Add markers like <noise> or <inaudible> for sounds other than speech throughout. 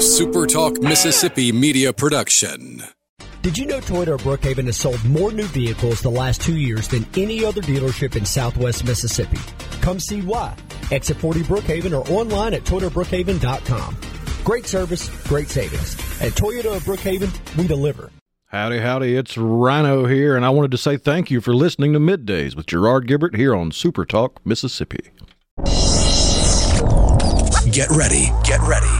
A Super Talk Mississippi media production. Did you know Toyota of Brookhaven has sold more new vehicles the last two years than any other dealership in southwest Mississippi? Come see why. Exit 40 Brookhaven or online at ToyotaBrookhaven.com. Great service, great savings. At Toyota of Brookhaven, we deliver. Howdy, howdy, it's Rhino here, and I wanted to say thank you for listening to Middays with Gerard Gibert here on Super Talk, Mississippi. Get ready, get ready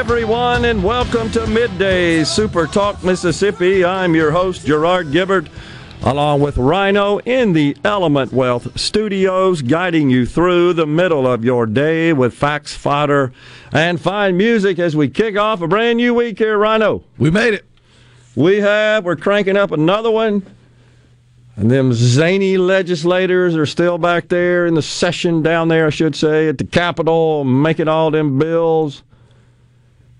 Everyone, and welcome to Midday Super Talk Mississippi. I'm your host, Gerard Gibert, along with Rhino in the Element Wealth studios, guiding you through the middle of your day with facts, fodder, and fine music as we kick off a brand new week here, Rhino. We made it. We have, we're cranking up another one. And them zany legislators are still back there in the session down there, I should say, at the Capitol, making all them bills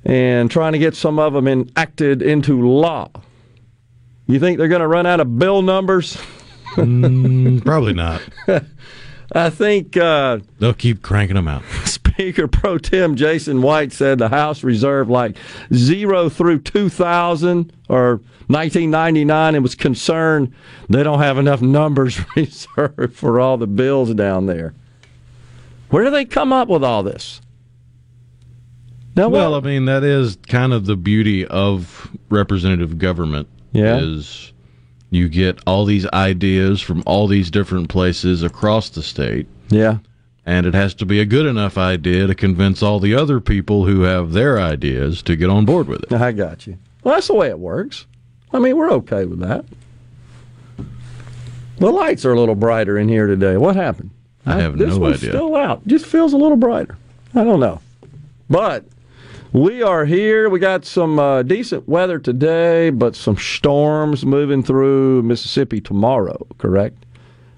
and trying to get some of them enacted into law. You think they're going to run out of bill numbers? Mm, probably not. <laughs> I think uh, They'll keep cranking them out. <laughs> Speaker Pro Tem Jason White said the House reserved like zero through 2000 or 1999 and was concerned they don't have enough numbers <laughs> reserved for all the bills down there. Where do they come up with all this? Now, Well, I mean, that is kind of the beauty of representative government. Yeah. Is you get all these ideas from all these different places across the state, yeah, and it has to be a good enough idea to convince all the other people who have their ideas to get on board with it. I got you. Well, that's the way it works. I mean, we're okay with that. The lights are a little brighter in here today. What happened? I have this no one's idea. Still out. Just feels a little brighter. I don't know. But we are here. We got some uh, decent weather today, but some storms moving through Mississippi tomorrow. Correct?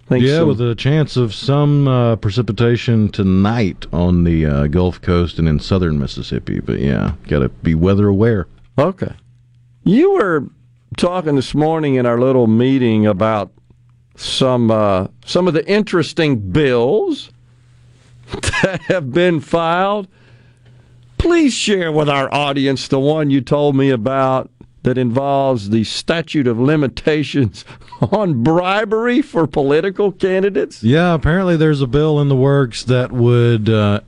Think Yeah, some- with a chance of some uh, precipitation tonight on the uh, Gulf Coast and in southern Mississippi. But yeah, got to be weather aware. Okay. You were talking this morning in our little meeting about some uh, some of the interesting bills <laughs> that have been filed. Please share with our audience the one you told me about that involves the statute of limitations <laughs> on bribery for political candidates. Yeah, apparently there's a bill in the works that would uh,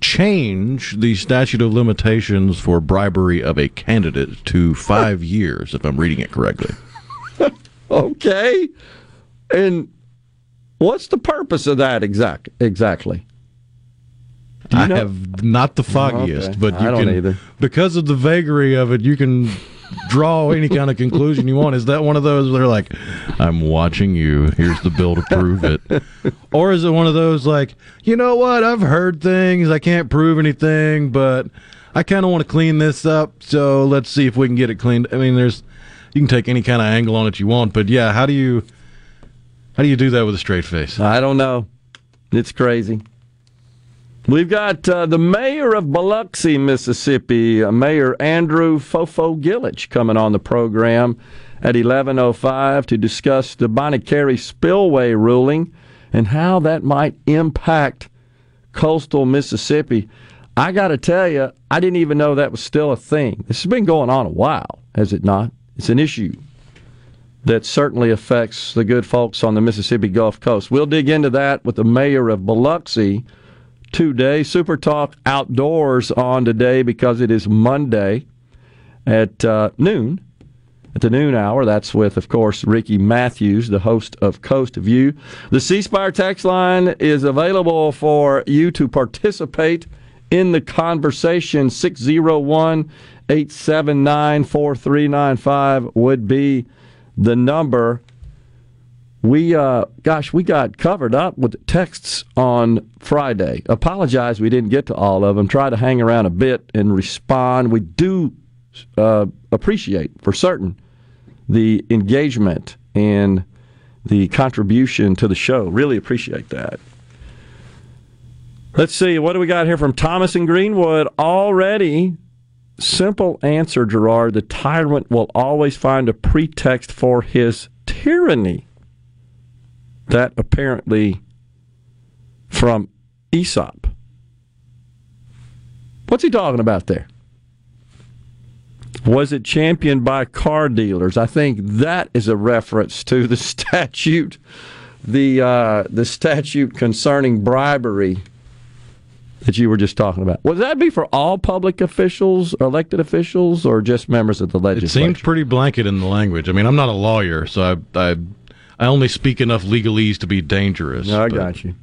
change the statute of limitations for bribery of a candidate to five <laughs> years, if I'm reading it correctly. <laughs> Okay. And what's the purpose of that exact exactly? I know? have not the foggiest, Okay. but you I don't can, either. because of the vagary of it, you can draw any kind of conclusion you want. Is that one of those where they're like, I'm watching you, here's the bill to prove it? <laughs> or is it one of those like, you know what, I've heard things, I can't prove anything, but I kind of want to clean this up, so let's see if we can get it cleaned. I mean, there's, you can take any kind of angle on it you want, but yeah, how do you, how do you do that with a straight face? I don't know. It's crazy. We've got uh, the mayor of Biloxi, Mississippi, uh, Mayor Andrew Fofo Gillich, coming on the program at 11:05 to discuss the Bonnet spillway ruling and how that might impact coastal Mississippi. I got to tell you, I didn't even know that was still a thing. This has been going on a while, has it not? It's an issue that certainly affects the good folks on the Mississippi Gulf Coast. We'll dig into that with the mayor of Biloxi today. Super Talk outdoors on today because it is Monday at uh, noon. At the noon hour, that's with, of course, Ricky Matthews, the host of Coast View. The C Spire text line is available for you to participate in the conversation. 601 879 4395 would be the number. We uh, gosh, we got covered up with texts on Friday. Apologize, we didn't get to all of them. Try to hang around a bit and respond. We do uh, appreciate for certain the engagement and the contribution to the show. Really appreciate that. Let's see, what do we got here from Thomas and Greenwood? Already, simple answer, Gerard. The tyrant will always find a pretext for his tyranny. That apparently from Aesop. What's he talking about there? Was it championed by car dealers? I think that is a reference to the <laughs> statute, the uh, the statute concerning bribery that you were just talking about. Would that be for all public officials, elected officials, or just members of the legislature? It seems pretty blanket in the language. I mean, I'm not a lawyer, so I I, I only speak enough legalese to be dangerous. No, I but. got you.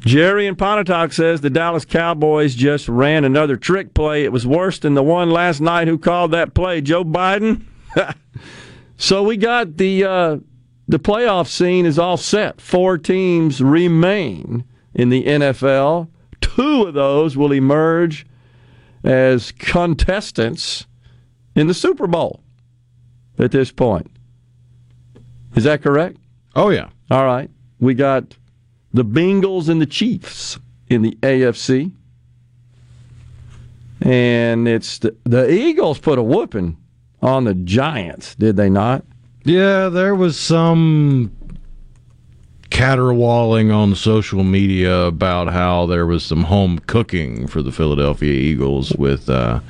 Jerry in Pontotoc says the Dallas Cowboys just ran another trick play. It was worse than the one last night. Who called that play? Joe Biden. <laughs> so we got the uh, the playoff scene is all set. Four teams remain in the NFL. Two of those will emerge as contestants in the Super Bowl at this point. Is that correct? Oh, yeah. All right. We got the Bengals and the Chiefs in the AFC. And it's the, the Eagles put a whooping on the Giants, did they not? Yeah, there was some caterwauling on social media about how there was some home cooking for the Philadelphia Eagles with uh,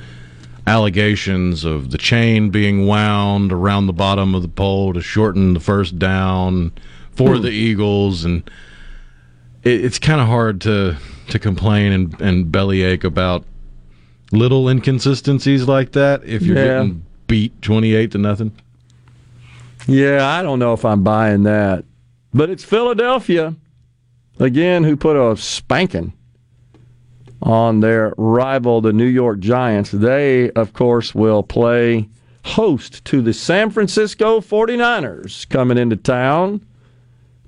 allegations of the chain being wound around the bottom of the pole to shorten the first down for hmm. the Eagles, and it, it's kind of hard to to complain and, and bellyache about little inconsistencies like that if you're yeah. getting beat twenty eight to nothing. Yeah, I don't know if I'm buying that. But it's Philadelphia, again, who put a spanking on their rival, the New York Giants. They, of course, will play host to the San Francisco 49ers coming into town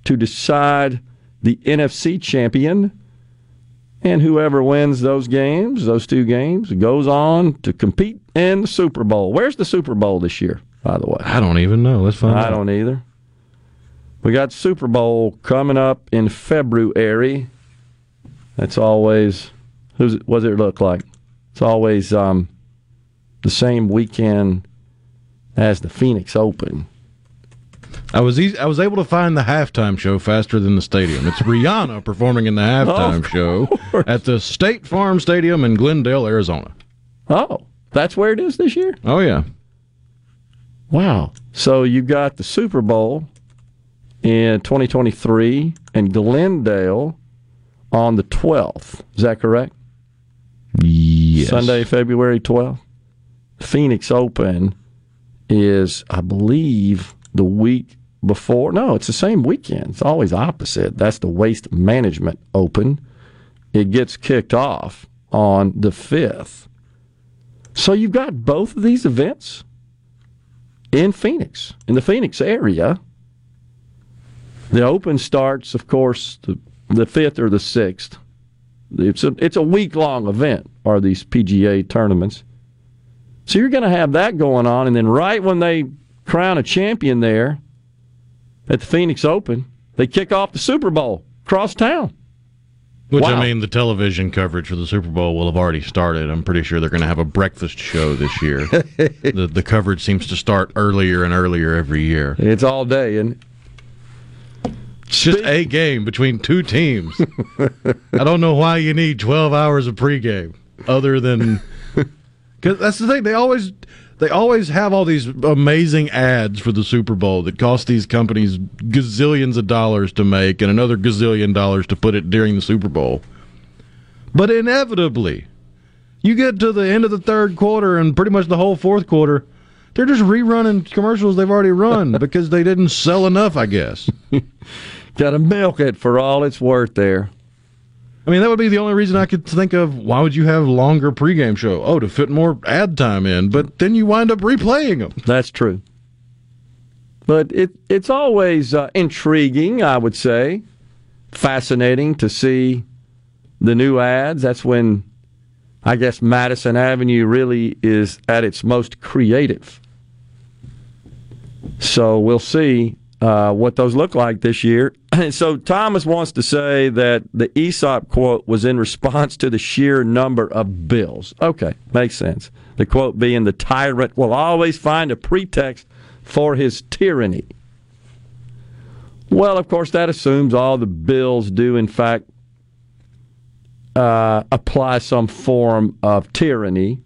to decide the NFC champion. And whoever wins those games, those two games, goes on to compete in the Super Bowl. Where's the Super Bowl this year, by the way? I don't even know. Let's find I out. I don't either. We got Super Bowl coming up in February. That's always who's what does it look like? It's always um, the same weekend as the Phoenix Open. I was easy, I was able to find the halftime show faster than the stadium. It's Rihanna performing in the halftime show at the State Farm Stadium in Glendale, Arizona. Oh, that's where it is this year. Oh yeah. Wow. So you got the Super Bowl in 2023 and Glendale on the 12th. Is that correct? Yes. Sunday, February 12th. Phoenix Open is, I believe, the week before. No, it's the same weekend. It's always opposite. That's the Waste Management Open. It gets kicked off on the 5th. So you've got both of these events in Phoenix, in the Phoenix area. The Open starts, of course, the, the 5th or the 6th. It's a, it's a week long event, are these PGA tournaments. So you're going to have that going on, and then right when they crown a champion there at the Phoenix Open, they kick off the Super Bowl across town. Which wow. I mean, the television coverage for the Super Bowl will have already started. I'm pretty sure they're going to have a breakfast show this year. <laughs> the, the coverage seems to start earlier and earlier every year. It's all day, and it's just a game between two teams. <laughs> I don't know why you need 12 hours of pregame other than <laughs> cuz that's the thing they always they always have all these amazing ads for the Super Bowl that cost these companies gazillions of dollars to make and another gazillion dollars to put it during the Super Bowl. But inevitably, you get to the end of the third quarter and pretty much the whole fourth quarter, they're just rerunning commercials they've already run <laughs> because they didn't sell enough, I guess. Got to milk it for all it's worth there. I mean, that would be the only reason I could think of. Why would you have longer pregame show? Oh, to fit more ad time in. But then you wind up replaying them. That's true. But it, it's always uh, intriguing, I would say, fascinating to see the new ads. That's when I guess Madison Avenue really is at its most creative. So we'll see uh, what those look like this year. <laughs> so Thomas wants to say that the Aesop quote was in response to the sheer number of bills. Okay, makes sense. The quote being the tyrant will always find a pretext for his tyranny. Well, of course, that assumes all the bills do, in fact, uh, apply some form of tyranny.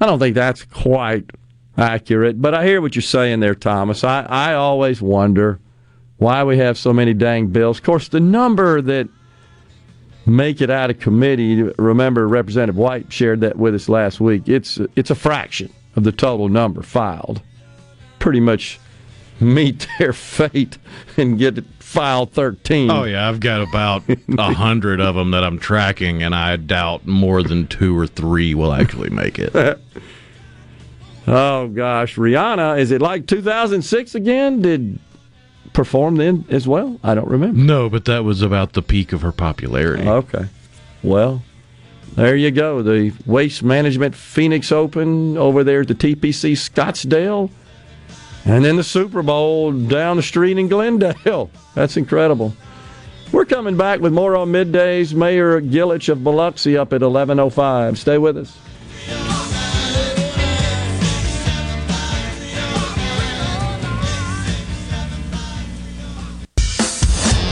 I don't think that's quite accurate, but I hear what you're saying there, Thomas. I, I always wonder why we have so many dang bills. Of course, the number that make it out of committee, remember Representative White shared that with us last week. It's it's a fraction of the total number filed. Pretty much meet <laughs> their fate and get file 13. Oh yeah, I've got about a hundred of them that I'm tracking, and I doubt more than two or three will actually make it. <laughs> oh gosh, Rihanna, is it like 2006 again? Did perform then as well? I don't remember. No, but that was about the peak of her popularity. Okay, well. There you go. The Waste Management Phoenix Open over there at the TPC Scottsdale and then the Super Bowl down the street in Glendale. <laughs> That's incredible. We're coming back with more on middays. Mayor Gilich of Biloxi up at 11:05. Stay with us.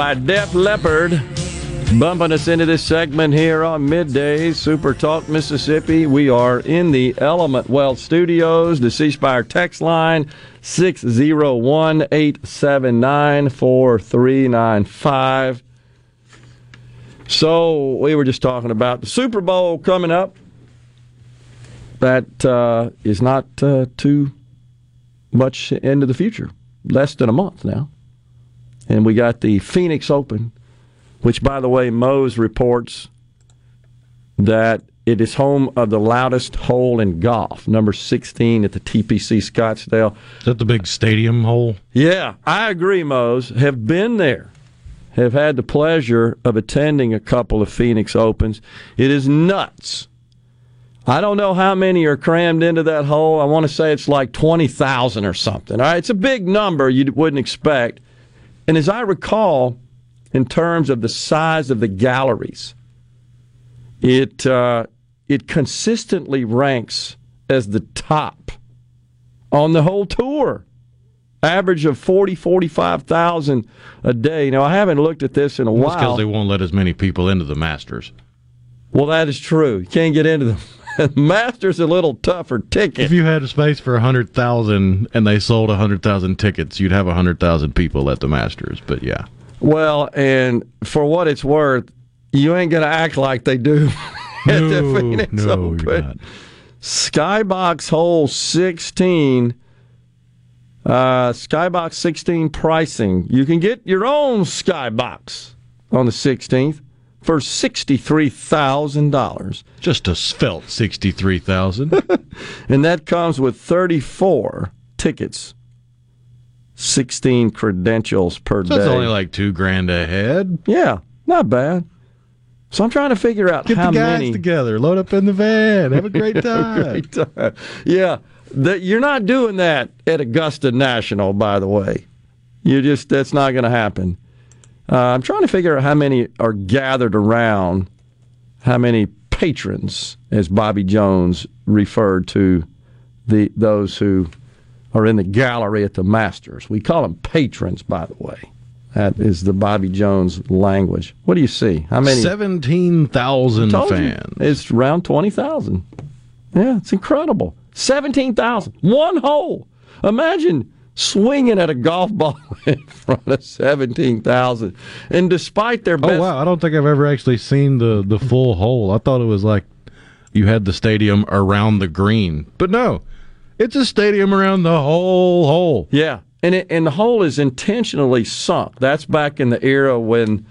By Def Leppard. Bumping us into this segment here on midday, Super Talk Mississippi. We are in the Element Wealth Studios, the C Spire text line 601 879 4395. So, we were just talking about the Super Bowl coming up. That uh, is not uh, too much into the future, less than a month now. And we got the Phoenix Open, which, by the way, Mose reports that it is home of the loudest hole in golf, number 16 at the TPC Scottsdale. Is that the big stadium hole? Yeah, I agree, Mose. Have been there. Have had the pleasure of attending a couple of Phoenix Opens. It is nuts. I don't know how many are crammed into that hole. I want to say it's like 20,000 or something. All right, it's a big number you wouldn't expect. And as I recall, in terms of the size of the galleries, it uh, it consistently ranks as the top on the whole tour. Average of 40, 45,000 a day. Now, I haven't looked at this in a while. because they won't let as many people into the Masters. Well, that is true. You can't get into the <laughs> Masters a little tougher ticket. If you had a space for a hundred thousand and they sold a hundred thousand tickets, you'd have a hundred thousand people at the Masters. But yeah. Well, and for what it's worth, you ain't gonna act like they do <laughs> at no, the Phoenix no, Open. You're not. Skybox hole sixteen. Uh, Skybox 16 pricing. You can get your own Skybox on the 16th for $63,000. Just a svelte sixty-three thousand. <laughs> And that comes with 34 tickets, 16 credentials per So day. it's only like two grand a head. yeah, not bad. So I'm trying to figure out Get how the guys many. together, load up in the van, have a <laughs> great time. Great time. Yeah, that you're not doing that at Augusta National, by the way. You just that's not going to happen. Uh, I'm trying to figure out how many are gathered around, how many patrons, as Bobby Jones referred to the those who are in the gallery at the Masters. We call them patrons, by the way. That is the Bobby Jones language. What do you see? How many? 17,000 Told you. fans. It's around 20,000. Yeah, it's incredible. 17,000. One hole. Imagine swinging at a golf ball <laughs> in front of 17,000. And despite their best. Oh wow! I don't think I've ever actually seen the the full hole. I thought it was like you had the stadium around the green, but no, it's a stadium around the whole hole. Yeah. And, it, and the hole is intentionally sunk. That's back in the era when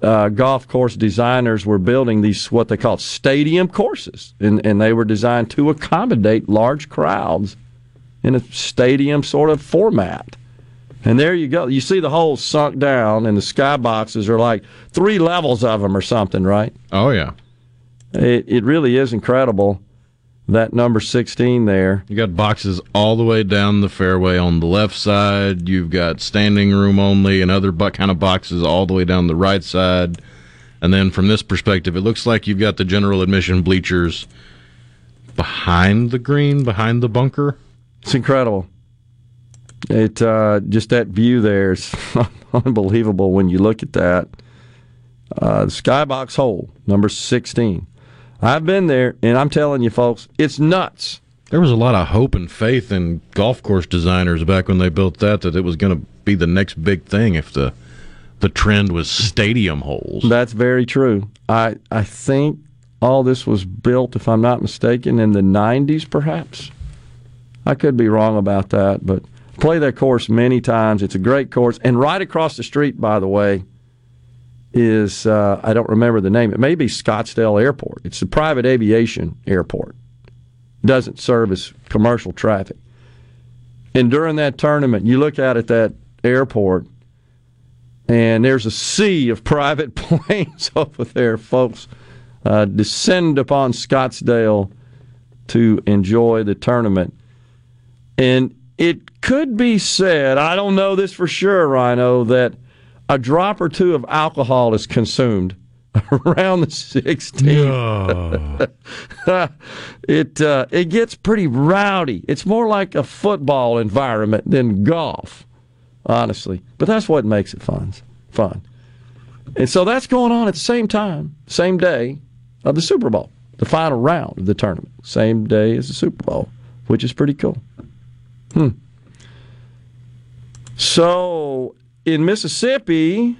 uh, golf course designers were building these, what they called stadium courses. And, and they were designed to accommodate large crowds in a stadium sort of format. And there you go. You see the holes sunk down, and the skyboxes are like three levels of them or something, right? Oh yeah, It, it really is incredible. That number 16 there. you got boxes all the way down the fairway on the left side. You've got standing room only and other kind of boxes all the way down the right side. And then from this perspective, it looks like you've got the general admission bleachers behind the green, behind the bunker. It's incredible. It uh, just that view there is <laughs> unbelievable when you look at that. Uh, the skybox hole, number sixteen. I've been there, and I'm telling you, folks, it's nuts. There was a lot of hope and faith in golf course designers back when they built that that it was going to be the next big thing if the the trend was stadium holes. That's very true. I I think all this was built, if I'm not mistaken, in the '90s, perhaps. I could be wrong about that, but play that course many times. It's a great course, and right across the street, by the way, is uh, I don't remember the name. It may be Scottsdale Airport. It's a private aviation airport. Doesn't service commercial traffic. And during that tournament, you look out at that airport, and there's a sea of <laughs> private <laughs> planes over there, folks. Uh, descend upon Scottsdale to enjoy the tournament. And it could be said, I don't know this for sure, Rhino, that a drop or two of alcohol is consumed <laughs> around the 16th. <laughs> it uh, it gets pretty rowdy. It's more like a football environment than golf, honestly. But that's what makes it fun. Fun. And so that's going on at the same time, same day of the Super Bowl, the final round of the tournament, same day as the Super Bowl, which is pretty cool. Hmm. So in Mississippi,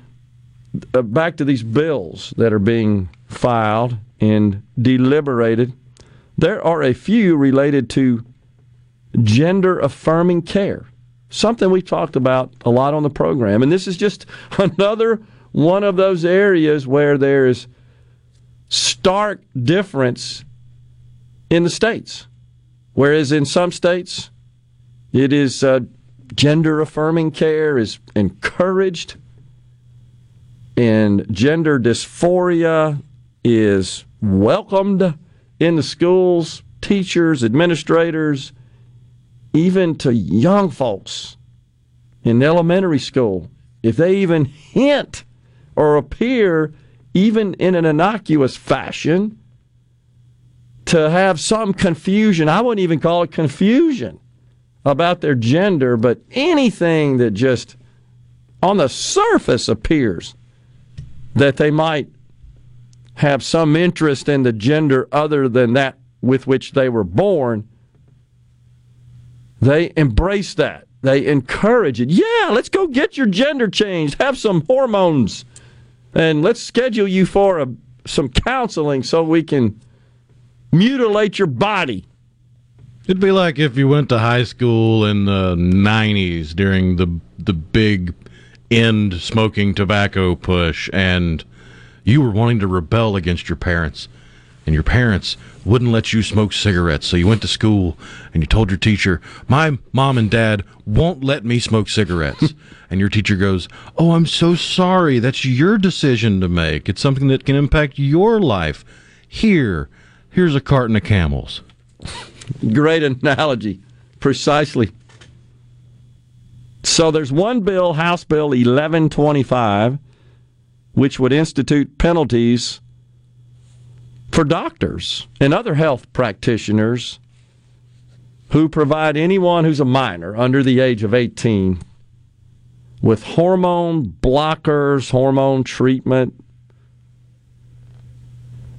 uh, back to these bills that are being filed and deliberated, there are a few related to gender affirming care, something we've talked about a lot on the program. And this is just <laughs> another one of those areas where there is stark difference in the states. Whereas in some states, it is uh, gender affirming care is encouraged, and gender dysphoria is welcomed in the schools, teachers, administrators, even to young folks in elementary school. If they even hint or appear, even in an innocuous fashion, to have some confusion, I wouldn't even call it confusion about their gender, but anything that just on the surface appears that they might have some interest in the gender other than that with which they were born, they embrace that. They encourage it. Yeah, let's go get your gender changed. Have some hormones. And let's schedule you for a, some counseling so we can mutilate your body. It'd be like if you went to high school in the '90s during the the big end smoking tobacco push, and you were wanting to rebel against your parents, and your parents wouldn't let you smoke cigarettes. So you went to school and you told your teacher, "My mom and dad won't let me smoke cigarettes." <laughs> and your teacher goes, "Oh, I'm so sorry. That's your decision to make. It's something that can impact your life. Here, here's a carton of Camels." <laughs> Great analogy. Precisely. So there's one bill, House Bill 1125, which would institute penalties for doctors and other health practitioners who provide anyone who's a minor under the age of 18 with hormone blockers, hormone treatment,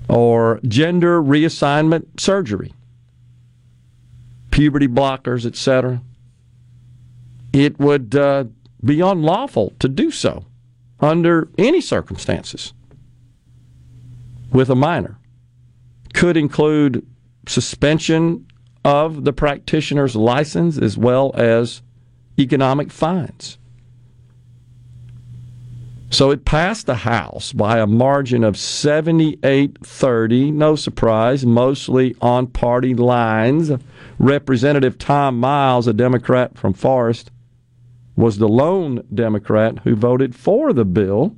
or gender reassignment surgery, puberty blockers, etc., it would uh, be unlawful to do so under any circumstances with a minor. Could include suspension of the practitioner's license as well as economic fines. So it passed the House by a margin of 78 30. No surprise, mostly on party lines. Representative Tom Miles, a Democrat from Forest, was the lone Democrat who voted for the bill.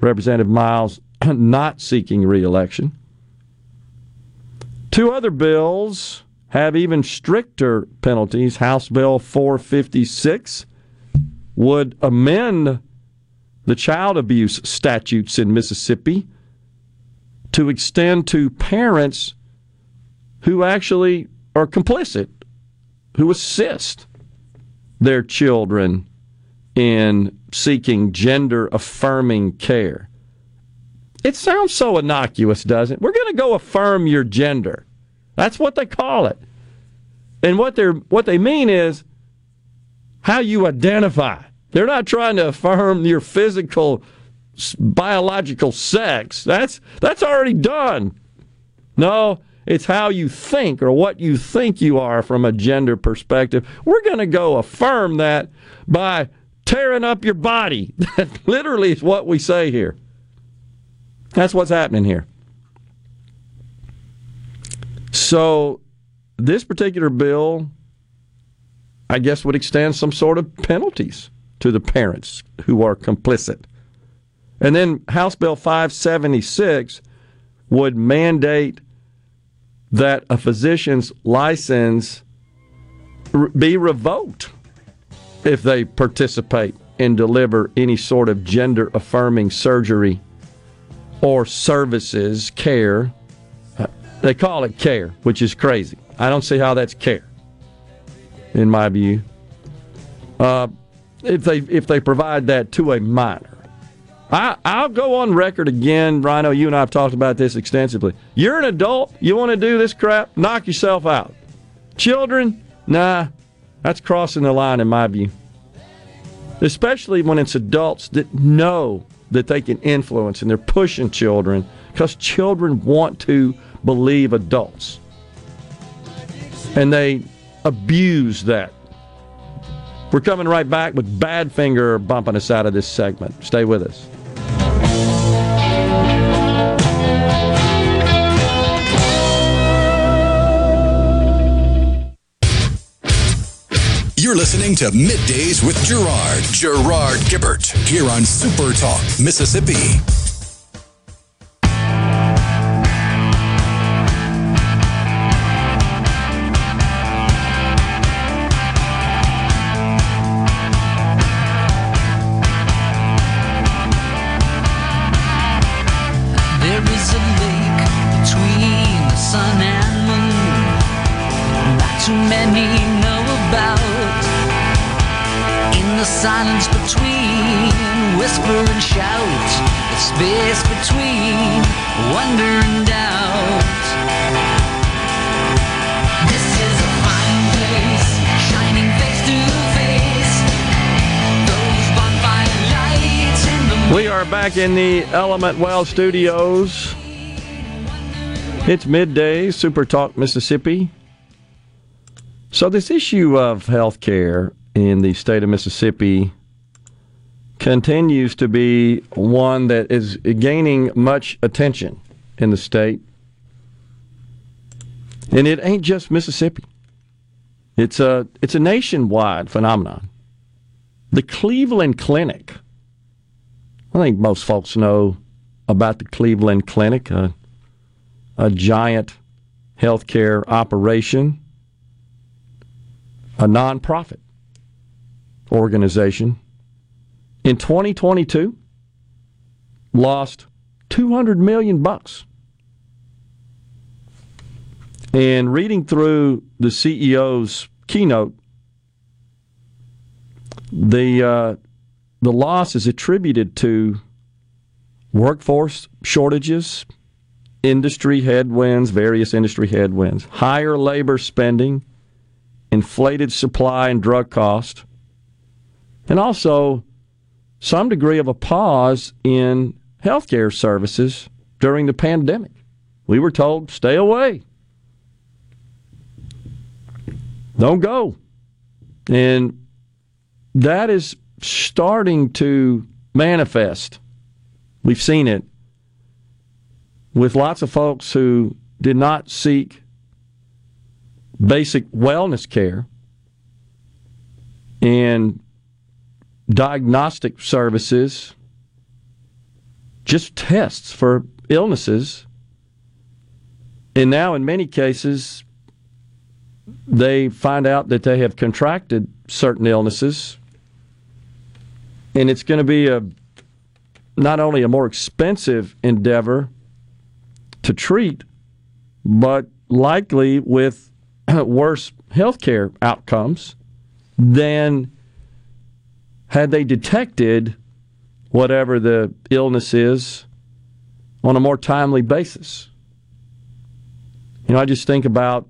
Representative Miles <clears throat> not seeking reelection. Two other bills have even stricter penalties. House Bill 456 would amend the child abuse statutes in Mississippi to extend to parents who actually are complicit, who assist their children in seeking gender affirming care. It sounds so innocuous, doesn't it? We're going to go affirm your gender. That's what they call it. And what they what they mean is how you identify. They're not trying to affirm your physical biological sex. That's that's already done. No, it's how you think or what you think you are from a gender perspective. We're going to go affirm that by tearing up your body. <laughs> That literally is what we say here. That's what's happening here. So, this particular bill, I guess, would extend some sort of penalties to the parents who are complicit. And then House Bill 576 would mandate that a physician's license be revoked if they participate and deliver any sort of gender affirming surgery or services, care. Uh, they call it care, which is crazy. I don't see how that's care, in my view. Uh, if they if they provide that to a minor. I, I'll go on record again, Rhino. You and I have talked about this extensively. You're an adult. You want to do this crap? Knock yourself out. Children, nah, that's crossing the line in my view. Especially when it's adults that know that they can influence and they're pushing children because children want to believe adults. And they abuse that. We're coming right back with Badfinger bumping us out of this segment. Stay with us. You're listening to Middays with Gerard, Gerard Gibert, here on Super Talk, Mississippi. Back in the Element Wealth studios. It's midday, Super Talk, Mississippi. So, this issue of health care in the state of Mississippi continues to be one that is gaining much attention in the state. And it ain't just Mississippi. It's a it's a nationwide phenomenon. The Cleveland Clinic. I think most folks know about the Cleveland Clinic, a, a giant healthcare operation, a nonprofit organization. In 2022, lost 200 million bucks. And reading through the CEO's keynote, the uh, the loss is attributed to workforce shortages, industry headwinds, various industry headwinds, higher labor spending, inflated supply and drug cost, and also some degree of a pause in healthcare services during the pandemic. We were told, stay away. Don't go. And that is starting to manifest. We've seen it with lots of folks who did not seek basic wellness care and diagnostic services, just tests for illnesses. And now, in many cases, they find out that they have contracted certain illnesses. And it's going to be a not only a more expensive endeavor to treat, but likely with <clears throat> worse healthcare outcomes than had they detected whatever the illness is on a more timely basis. You know, I just think about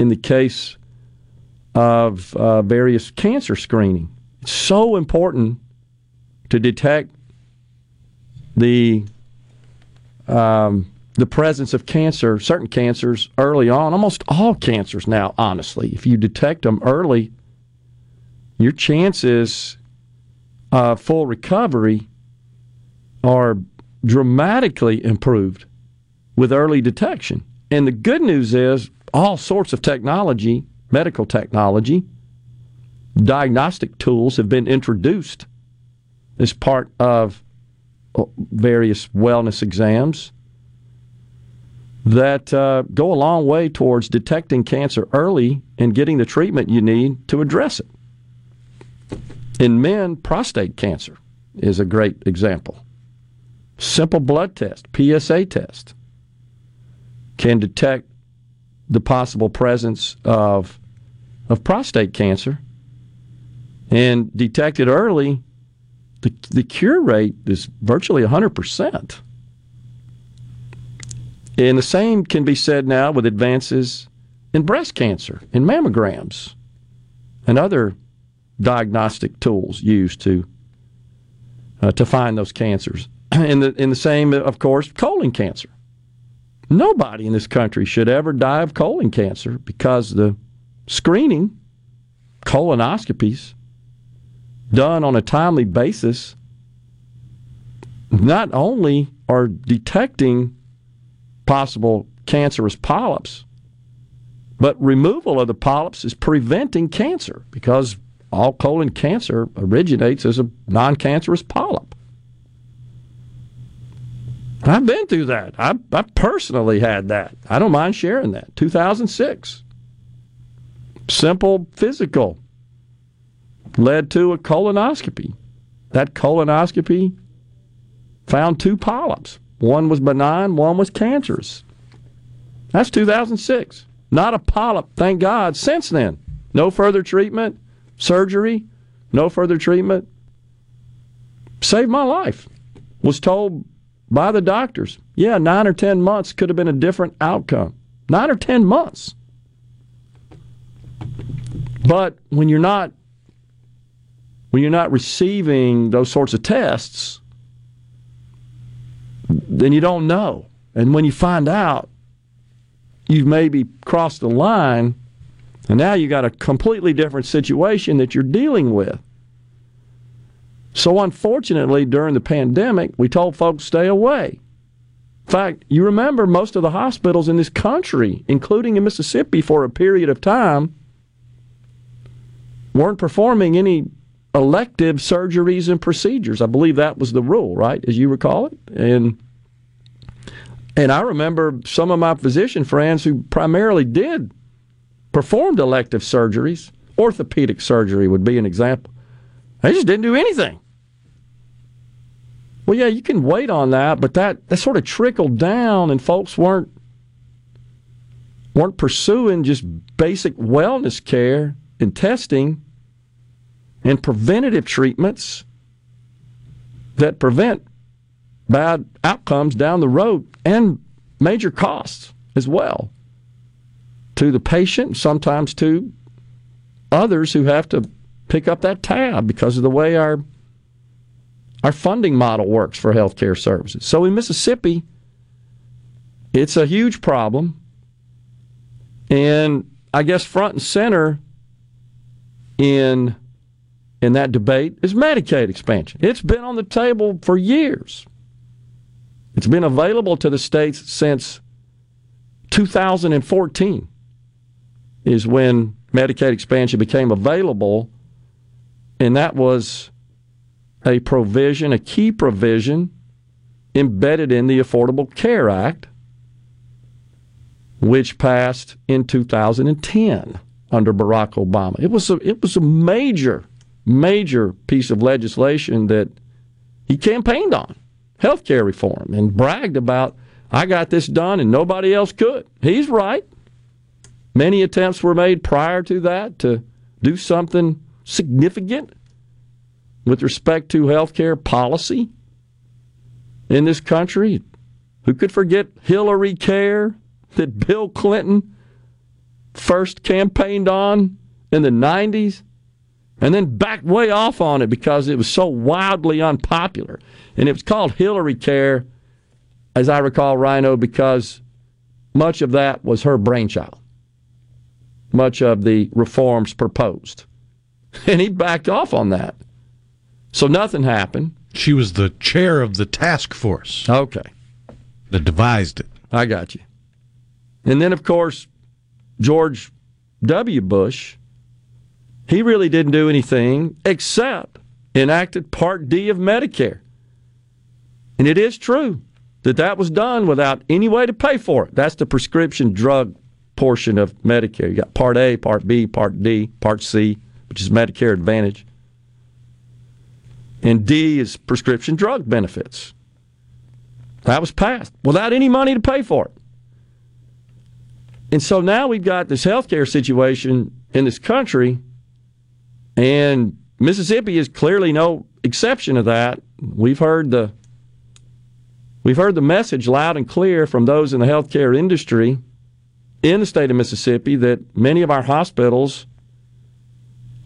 in the case of uh, various cancer screening. It's so important to detect the um, the presence of cancer, certain cancers early on, almost all cancers now, honestly. If you detect them early, your chances of full recovery are dramatically improved with early detection. And the good news is all sorts of technology, medical technology, diagnostic tools have been introduced as part of uh, various wellness exams that uh, go a long way towards detecting cancer early and getting the treatment you need to address it. In men, prostate cancer is a great example. Simple blood test, PSA test, can detect the possible presence of, of prostate cancer and detected early, the, the cure rate is virtually 100%. And the same can be said now with advances in breast cancer, in mammograms, and other diagnostic tools used to uh, to find those cancers. <clears throat> and the in the same, of course, colon cancer. Nobody in this country should ever die of colon cancer because the screening, colonoscopies, done on a timely basis, not only are detecting possible cancerous polyps, but removal of the polyps is preventing cancer because all colon cancer originates as a non cancerous polyp. I've been through that. I, I personally had that. I don't mind sharing that. 2006. Simple physical led to a colonoscopy. That colonoscopy found two polyps. One was benign, one was cancerous. That's 2006. Not a polyp, thank God, since then. No further treatment, surgery, no further treatment. Saved my life. Was told by the doctors, yeah, nine or 10 months could have been a different outcome. Nine or 10 months. But when you're not when you're not receiving those sorts of tests, then you don't know. And when you find out, you've maybe crossed the line, and now you've got a completely different situation that you're dealing with. So, unfortunately, during the pandemic, we told folks stay away. In fact, you remember most of the hospitals in this country, including in Mississippi for a period of time, weren't performing any elective surgeries and procedures. I believe that was the rule, right, as you recall it? And and I remember some of my physician friends who primarily did performed elective surgeries. Orthopedic surgery would be an example. They just didn't do anything. Well, yeah, you can wait on that, but that, that sort of trickled down, and folks weren't weren't pursuing just basic wellness care and testing and preventative treatments that prevent bad outcomes down the road and major costs as well to the patient, sometimes to others who have to pick up that tab because of the way our our funding model works for healthcare services. So in Mississippi, it's a huge problem. And I guess front and center in in that debate is Medicaid expansion. It's been on the table for years. It's been available to the states since 2014 is when Medicaid expansion became available and that was a provision, a key provision embedded in the Affordable Care Act which passed in 2010 under Barack Obama. It was a, it was a major, major piece of legislation that he campaigned on, health care reform, and bragged about, I got this done and nobody else could. He's right. Many attempts were made prior to that to do something significant with respect to health care policy in this country. Who could forget Hillary Care that Bill Clinton first campaigned on in the 90s and then backed way off on it because it was so wildly unpopular. And it was called Hillary Care, as I recall, Rhino, because much of that was her brainchild, much of the reforms proposed. <laughs> And he backed off on that. So nothing happened. She was the chair of the task force Okay. that devised it. I got you. And then, of course, George W. Bush, he really didn't do anything except enacted Part D of Medicare. And it is true that that was done without any way to pay for it. That's the prescription drug portion of Medicare. You got Part A, Part B, Part D, Part C, which is Medicare Advantage. And D is prescription drug benefits. That was passed without any money to pay for it. And so now we've got this healthcare situation in this country, and Mississippi is clearly no exception to that. We've heard the we've heard the message loud and clear from those in the healthcare industry in the state of Mississippi that many of our hospitals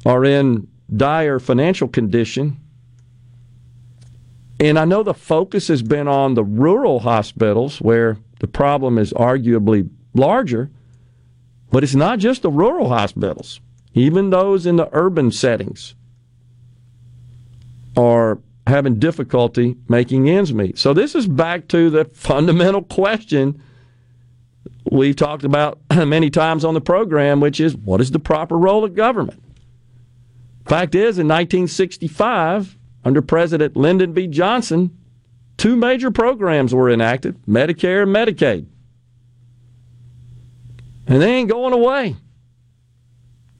are in dire financial condition. And I know the focus has been on the rural hospitals where the problem is arguably larger, but it's not just the rural hospitals. Even those in the urban settings are having difficulty making ends meet. So this is back to the fundamental question we've talked about <clears throat> many times on the program, which is what is the proper role of government? Fact is, in 1965, under President Lyndon B. Johnson, two major programs were enacted Medicare and Medicaid. And they ain't going away.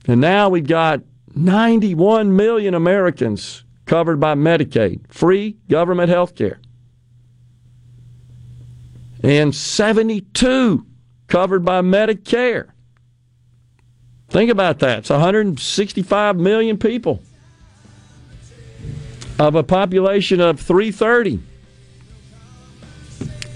And now we've got 91 million Americans covered by Medicaid, free government health care. And 72 covered by Medicare. Think about that. It's 165 million people of a population of 330.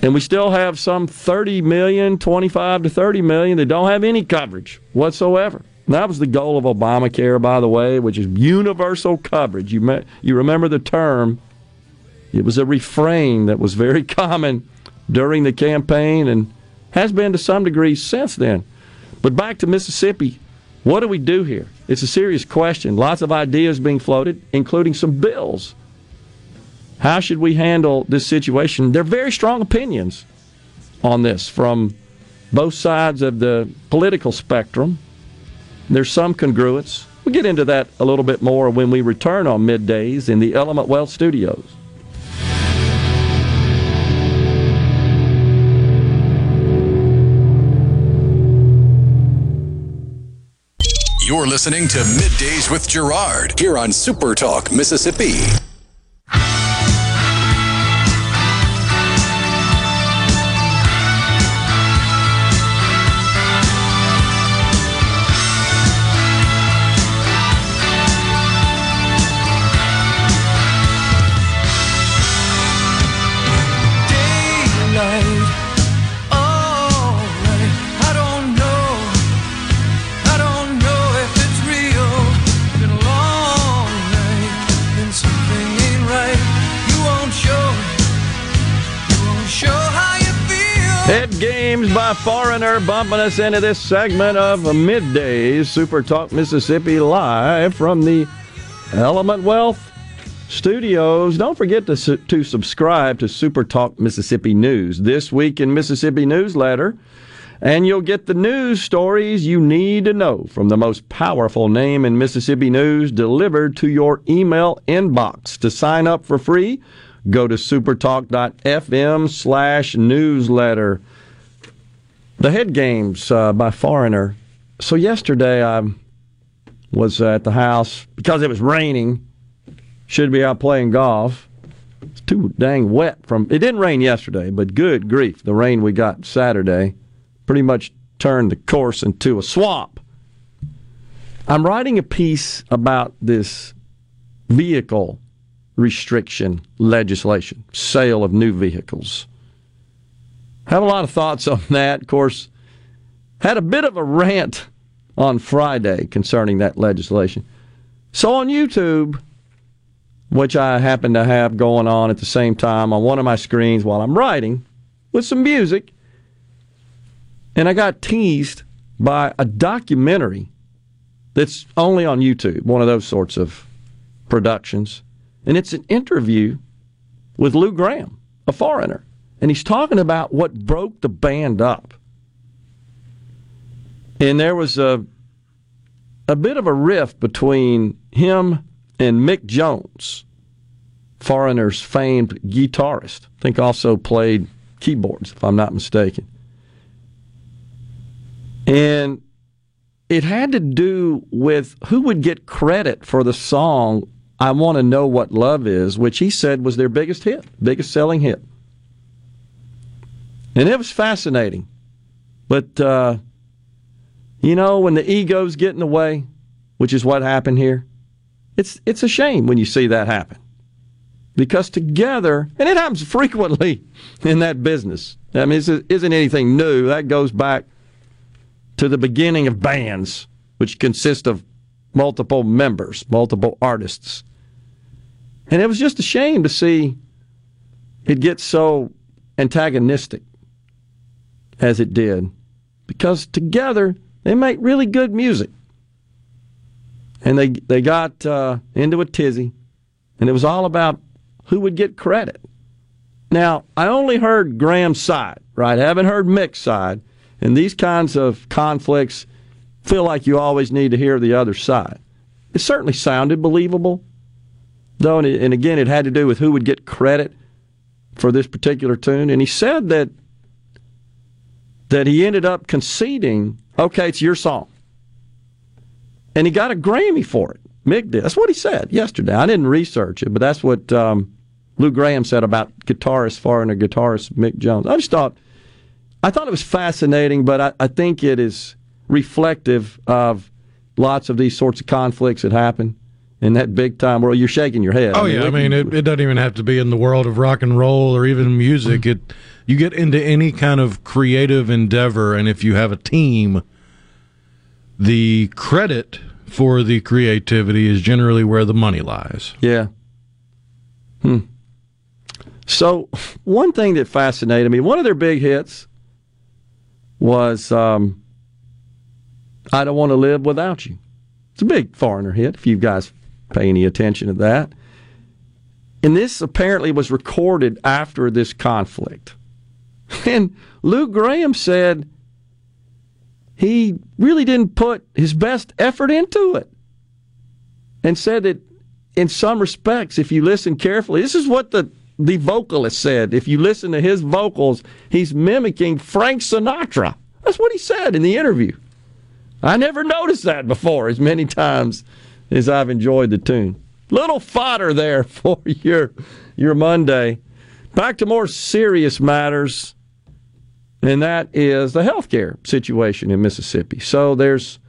And we still have some 30 million, 25 to 30 million that don't have any coverage whatsoever. That was the goal of Obamacare, by the way, which is universal coverage. You, you remember the term. It was a refrain that was very <laughs> common during the campaign and has been to some degree since then. But back to Mississippi, what do we do here? It's a serious question. Lots of ideas being floated, including some bills. How should we handle this situation? There are very strong opinions on this from both sides of the political spectrum. There's some congruence. We'll get into that a little bit more when we return on middays in the Element Wealth Studios. You're listening to Middays with Gerard here on Super Talk, Mississippi. Foreigner bumping us into this segment of Midday Super Talk Mississippi live from the Element Wealth Studios. Don't forget to, su- to subscribe to Super Talk Mississippi News this week in Mississippi newsletter, and you'll get the news stories you need to know from the most powerful name in Mississippi news delivered to your email inbox. To sign up for free, go to supertalk.fm slash newsletter. The head games uh, by Foreigner. So yesterday I was at the house because it was raining. Should be out playing golf. It's too dang wet from it didn't rain yesterday, but good grief, the rain we got Saturday pretty much turned the course into a swamp. I'm writing a piece about this vehicle restriction legislation, sale of new vehicles. Have a lot of thoughts on that. Of course, had a bit of a rant on Friday concerning that legislation. So on YouTube, which I happen to have going on at the same time on one of my screens while I'm writing with some music, and I got teased by a documentary that's only on YouTube, one of those sorts of productions and it's an interview with Lou Gramm, a foreigner. And he's talking about what broke the band up. And there was a, a bit of a rift between him and Mick Jones, Foreigner's famed guitarist. I think also played keyboards, if I'm not mistaken. And it had to do with who would get credit for the song I Want to Know What Love Is, which he said was their biggest hit, biggest selling hit. And it was fascinating. But, uh, you know, when the egos get in the way, which is what happened here, it's, it's a shame when you see that happen. Because together, and it happens <laughs> frequently in that business. I mean, isn't anything new. That goes back to the beginning of bands, which consist of multiple members, multiple artists. And it was just a shame to see it get so antagonistic as it did, because together they make really good music. And they they got uh, into a tizzy, and it was all about who would get credit. Now I only heard Gramm's side, right? I haven't heard Mick's side, and these kinds of conflicts feel like you always need to hear the other side. It certainly sounded believable, though, and, and again, it had to do with who would get credit for this particular tune. And he said that that he ended up conceding, okay, it's your song, and he got a Grammy for it. Mick did. That's what he said yesterday. I didn't research it, but that's what um, Lou Gramm said about guitarist, foreigner guitarist Mick Jones. I just thought, I thought it was fascinating, but I, I think it is reflective of lots of these sorts of conflicts that happen in that big time world. You're shaking your head. Oh I mean, yeah, I mean it, it, doesn't even have to be in the world of rock and roll or even music. It you get into any kind of creative endeavor, and if you have a team, the credit for the creativity is generally where the money lies. Yeah. Hmm. So one thing that fascinated me, one of their big hits was. Um, I don't want to live without you. It's a big foreigner hit, if you guys pay any attention to that. And this apparently was recorded after this conflict. <laughs> And Lou Gramm said he really didn't put his best effort into it. And said that in some respects, if you listen carefully, this is what the, the vocalist said. If you listen to his vocals, he's mimicking Frank Sinatra. That's what he said in the interview. I never noticed that before as many times as I've enjoyed the tune. Little fodder there <laughs> for your your Monday. Back to more serious matters, and that is the healthcare situation in Mississippi. So there's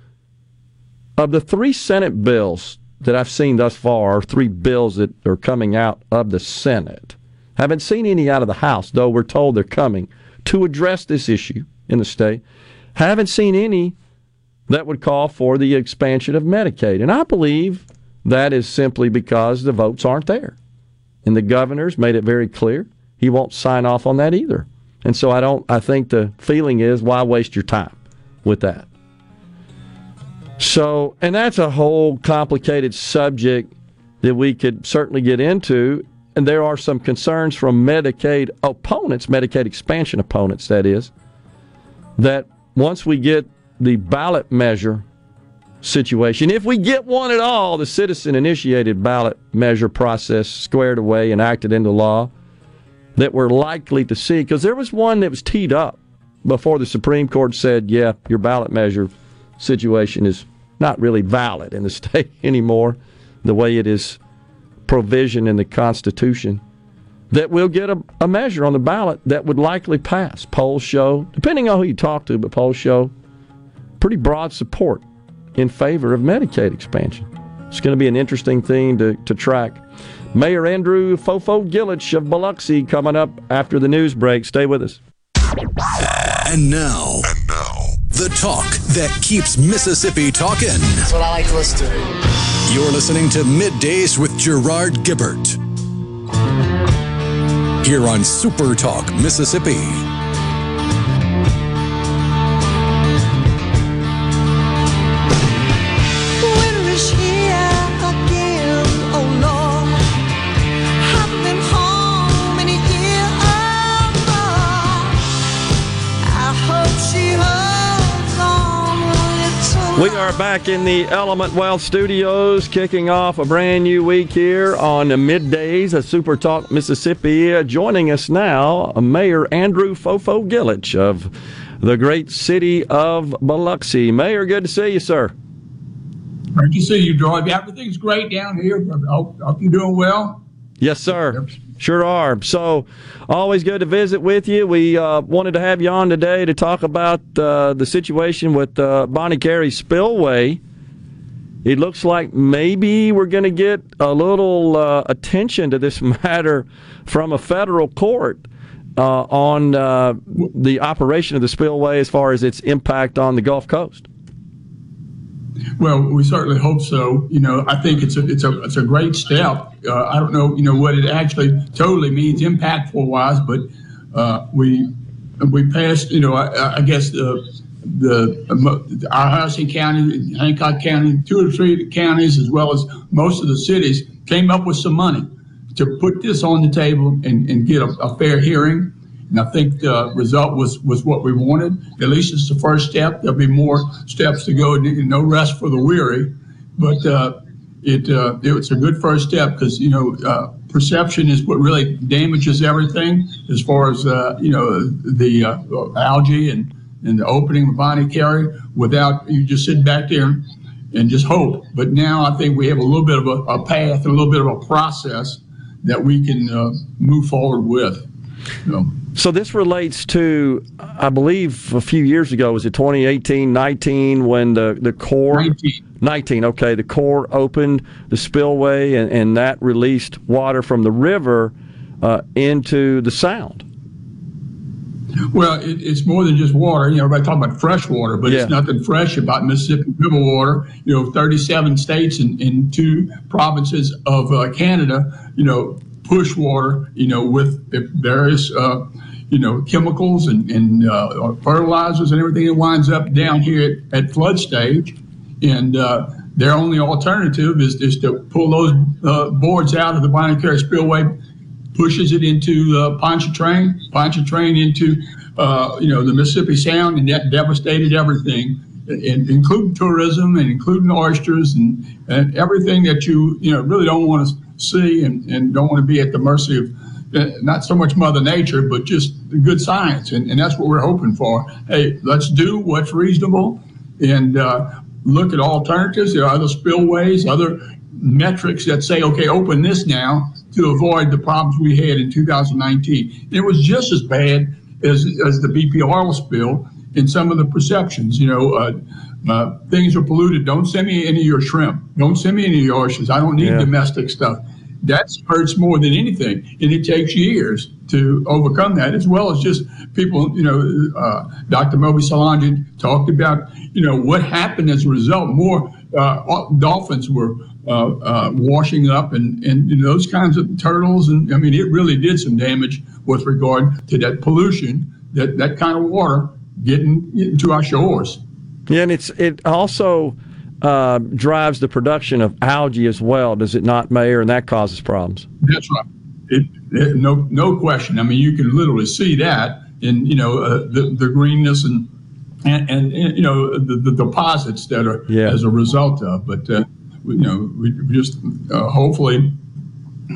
of the three Senate bills that I've seen thus far, three bills that are coming out of the Senate. Haven't seen any out of the House, though we're told they're coming to address this issue in the state. Haven't seen any that would call for the expansion of Medicaid. And I believe that is simply because the votes aren't there. And the governor's made it very clear he won't sign off on that either. And so I don't. I think the feeling is why waste your time with that. So, and that's a whole complicated subject that we could certainly get into. And there are some concerns from Medicaid opponents, Medicaid expansion opponents, that is, that once we get the ballot measure situation, if we get one at all, the citizen initiated ballot measure process squared away and acted into law, that we're likely to see, because there was one that was teed up before the Supreme Court said, yeah, your ballot measure situation is not really valid in the <laughs> state anymore, the way it is provision in the Constitution, that we'll get a, a measure on the ballot that would likely pass. Polls show, depending on who you talk to, but polls show pretty broad support in favor of Medicaid expansion. It's going to be an interesting thing to, to track. Mayor Andrew Fofo Gillich of Biloxi coming up after the news break. Stay with us. And now, And now, the talk that keeps Mississippi talking. That's what I like to listen to. You're listening to Middays with Gerard Gibert. Here on Super Talk, Mississippi. We are back in the Element Wealth Studios, kicking off a brand new week here on the middays of Super Talk Mississippi. Joining us now, Mayor Andrew Fofo Gillich of the great city of Biloxi. Mayor, good to see you, sir. Great to see you, George. Everything's great down here. I hope, hope you're doing well. Yes, sir. Sure are. So, always good to visit with you. We uh, wanted to have you on today to talk about uh, the situation with uh, Bonnet Carre Spillway. It looks like maybe we're going to get a little uh, attention to this <laughs> matter from a federal court uh, on uh, the operation of the spillway as far as its impact on the Gulf Coast. Well, we certainly hope so. You know, I think it's a it's a it's a great step. Uh, I don't know, you know, what it actually totally means impactful wise, but uh, we we passed. You know, I, I guess the the our Harrison County, Hancock County, two or three counties, as well as most of the cities, came up with some money to put this on the table and, and get a, a fair hearing. And I think the result was, was what we wanted. At least it's the first step. There'll be more steps to go, and no rest for the weary. But uh, it uh, it's a good first step because you know uh, perception is what really damages everything as far as uh, you know the uh, algae and and the opening of Bonnet Carre. Without you just sit back there and just hope. But now I think we have a little bit of a, a path, a little bit of a process that we can uh, move forward with. You know. So this relates to, I believe, a few years ago. Was it 2018, 19, when the the Corps 19. 19, Okay, the Corps opened the spillway, and, and that released water from the river uh, into the Sound. Well, it, it's more than just water. You know, everybody talking about fresh water, but Yeah. it's nothing fresh about Mississippi River water. You know, 37 states and, and two provinces of uh, Canada, you know, push water, you know, with various, uh, you know, chemicals and, and uh, fertilizers and everything that winds up down here at, at flood stage. And uh, their only alternative is, is to pull those uh, boards out of the Bonnet Carre Spillway, pushes it into uh, Pontchartrain, Pontchartrain into you know the Mississippi Sound, and that devastated everything, in, including tourism and including oysters and, and everything that you you know really don't want to see and, and don't want to be at the mercy of. Uh, Not so much Mother Nature, but just good science, and, and that's what we're hoping for. Hey, let's do what's reasonable, and uh, look at alternatives. There are other spillways, other metrics that say, okay, open this now to avoid the problems we had in 2019. It was just as bad as, as the BP oil spill in some of the perceptions. You know, uh, uh, things are polluted. Don't send me any of your shrimp. Don't send me any of your oysters. I don't need Yeah. domestic stuff. That hurts more than anything, and it takes years to overcome that, as well as just people. You know, uh, Dr. Moby Solangi talked about, you know, what happened as a result. More uh, dolphins were uh, uh, washing up and, and you know, those kinds of turtles. And I mean, it really did some damage with regard to that pollution, that, that kind of water getting into our shores. Yeah, and it's it also uh, drives the production of algae as well, does it not, Mayor? And that causes problems. That's right. It, it, no, no question. I mean, you can literally see that in you know uh, the the greenness and and, and, and you know the, the deposits that are Yeah. as a result of. But uh, we- you know, we just uh, hopefully.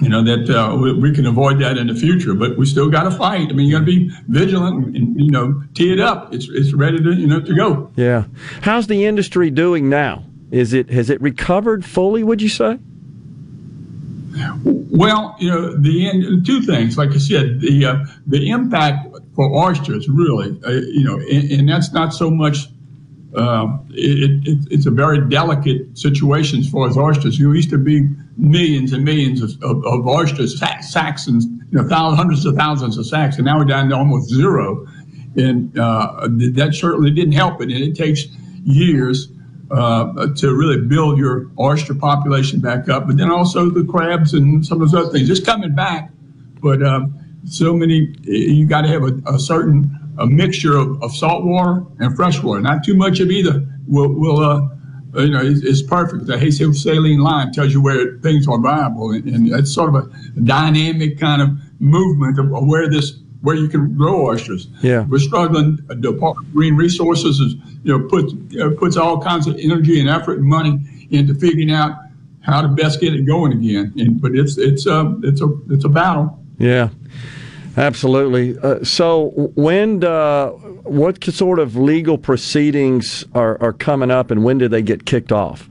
You know that uh, we, we can avoid that in the future, but we still got to fight. I mean, you got to be vigilant and, and you know tee it up. It's it's ready to you know to go. Yeah. How's the industry doing now? Is it has it recovered fully? Would you say? Well, you know, the end, two things. Like I said, the uh, the impact for oysters, really, uh, you know, and, and that's not so much. Uh, it, it, it's a very delicate situation as far as oysters. You used to be millions and millions of, of, of oysters, and you know, thousands, hundreds of thousands of sacks, and now we're down to almost zero. And uh, that certainly didn't help it. And it takes years uh, to really build your oyster population back up, but then also the crabs and some of those other things. It's coming back, but um, so many, you got to have a, a certain a mixture of, of salt water and fresh water. Not too much of either will, will uh, you know, is, is perfect. The Hayseed saline line tells you where things are viable, and, and it's sort of a dynamic kind of movement of where this where you can grow oysters. Yeah. We're struggling. The Department of Marine Resources is, you know, puts uh, puts all kinds of energy and effort and money into figuring out how to best get it going again. And, but it's it's a it's a it's a battle. Yeah. Absolutely. Uh, so, when, uh, what sort of legal proceedings are, are coming up, and when do they get kicked off?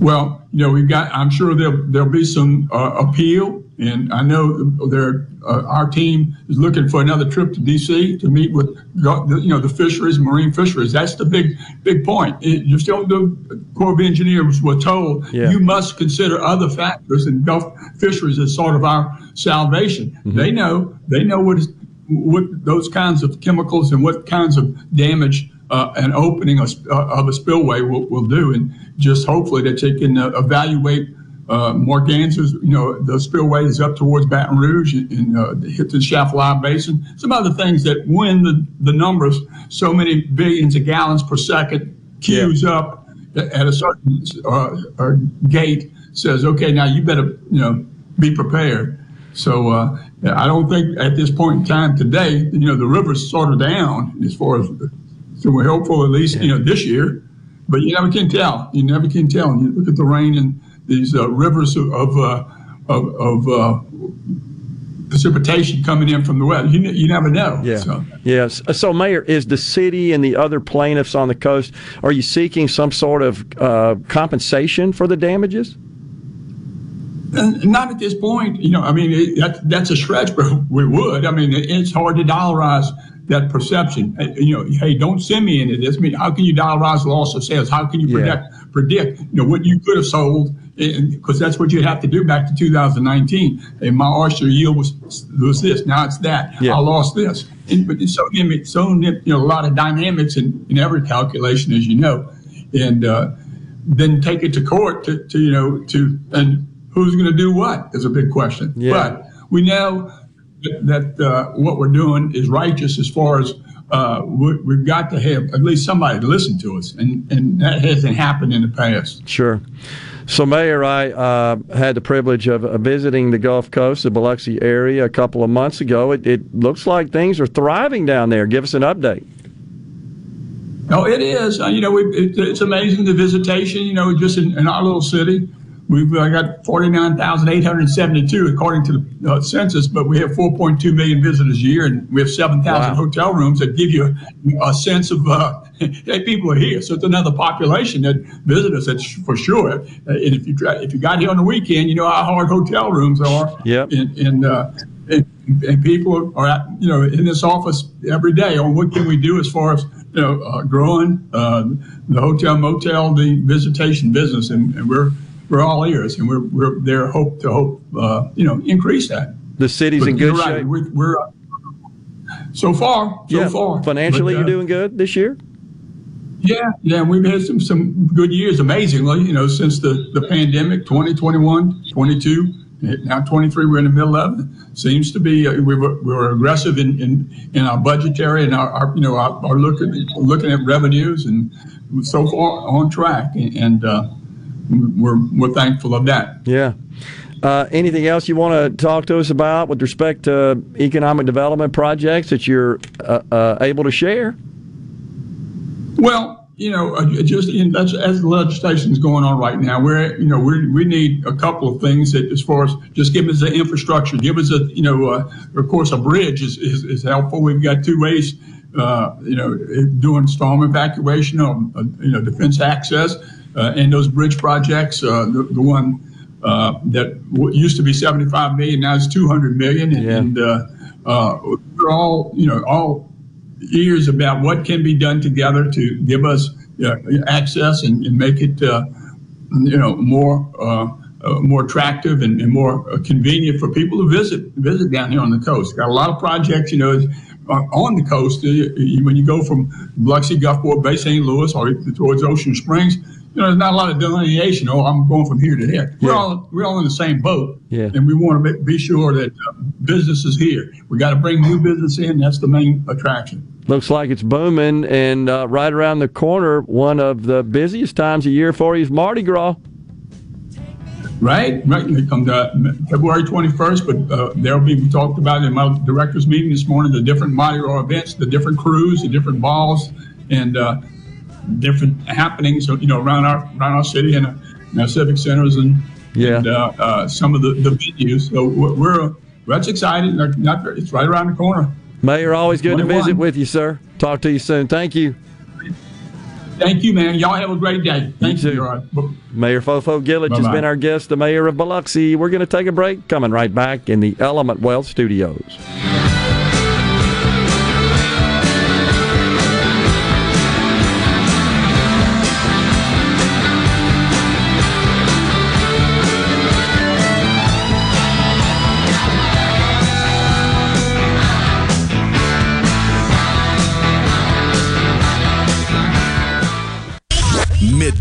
Well, you know, we've got. I'm sure there'll there'll be some uh, appeal, and I know there. Uh, our team is looking for another trip to D.C. to meet with the, you know the fisheries, marine fisheries. That's the big big point. It, you still the Corps of Engineers were told Yeah. you must consider other factors, and Gulf fisheries is sort of our salvation. They know they know what is what those kinds of chemicals and what kinds of damage uh, an opening of, uh, of a spillway will, will do, and just hopefully that they can uh, evaluate uh, Morganza's, you know, the spillways up towards Baton Rouge and, and uh, hit the Chafalaya Basin. Some other things that when the, the numbers, so many billions of gallons per second, queues up at a certain uh, gate, says, okay, now you better, you know, be prepared. So uh, I don't think at this point in time today, you know, the river's sort of down as far as, so we're hopeful at least, you know, this year. But you never can tell. You never can tell. You look at the rain and these uh, rivers of of, uh, of, of uh, precipitation coming in from the west. You, you never know. Yeah. So, Yes. So, Mayor, is the city and the other plaintiffs on the coast are you seeking some sort of uh, compensation for the damages? not at this point. You know, I mean, it, that, that's a stretch, but we would. I mean, it, it's hard to dollarize that perception. Uh, You know, hey, don't send me into this. I mean, how can you dollarize loss of sales? How can you Yeah. predict predict you know what you could have sold? Because that's what you have to do back to 2019. And my oyster yield was was this. Now it's that. Yeah. I lost this. And, but it's so it's so you know a lot of dynamics in, in every calculation, as you know, and uh, then take it to court to, to you know to and who's going to do what is a big question. Yeah. But we know that, that uh, what we're doing is righteous as far as uh, we, we've got to have at least somebody to listen to us, and and that hasn't happened in the past. Sure. So, Mayor, I uh, had the privilege of uh, visiting the Gulf Coast, the Biloxi area, a couple of months ago. It, it looks like things are thriving down there. Give us an update. No, it is. Uh, you know, we, it, it's amazing the visitation. You know, just in, in our little city, we've got forty nine thousand eight hundred seventy two according to the uh, census, but we have four point two million visitors a year, and we have seven thousand Wow. hotel rooms that give you a, a sense of uh, <laughs> hey, people are here. So it's another population that visit us. That's for sure. Uh, and if you try, if you got here on the weekend, you know how hard hotel rooms are. Yep. And and, uh, and, and people are at, you know in this office every day on what can we do as far as you know uh, growing uh, the hotel motel the visitation business and, and we're we're all ears and we're we're there hope to hope uh, you know increase that. The city's But in good right. shape. We're, we're uh, so far so yeah. far Financially, But, uh, you're doing good this year? Yeah, yeah, we've had some some good years. Amazingly, you know, since the the pandemic, 2021, 22, now 23, we're in the middle of it. Seems to be uh, we were, we were aggressive in, in, in our budgetary and our, our you know our, our looking looking at revenues and so far on track, and uh, we're we're thankful of that. Yeah. Uh, anything else you want to talk to us about with respect to economic development projects that you're uh, uh, able to share? Well, you know, uh, just in, as, as the legislation is going on right now, we're you know we we need a couple of things that as far as just give us the infrastructure, give us a you know uh, of course a bridge is, is, is helpful. We've got two ways, uh, you know, doing storm evacuation, or uh, you know, defense access, and those bridge projects. Uh, the, the one uh, that w- used to be 75 million now is 200 million, and, Yeah. and uh, uh, we're all you know all ears about what can be done together to give us uh, access and, and make it, uh, you know, more uh, uh, more attractive and, and more uh, convenient for people to visit visit down here on the coast. Got a lot of projects, you know, uh, on the coast. Uh, when you go from Biloxi, Gulfport, Bay St. Louis, or towards Ocean Springs, you know, there's not a lot of delineation. Oh, I'm going from here to there. We're Yeah. all we're all in the same boat, Yeah. and we want to be sure that uh, business is here. We got to bring new business in. That's the main attraction. Looks like it's booming, and uh, right around the corner, one of the busiest times of year for you is Mardi Gras. Right, right. They come to February 21st, but uh, there'll be, we talked about in my director's meeting this morning, the different Mardi Gras events, the different krewes, the different balls, and uh, different happenings, you know, around our around our city and, uh, and our civic centers and, Yeah. and uh, uh, some of the, the venues. So we're, we're that's exciting. Not, not, it's right around the corner. Mayor, always good to visit with you, sir. Talk to you soon. Thank you. Thank you, man. Y'all have a great day. Thank you. Gerard. Mayor Fofo Gillich has Bye-bye. been our guest, the mayor of Biloxi. We're going to take a break. Coming right back in the Element Wealth Studios.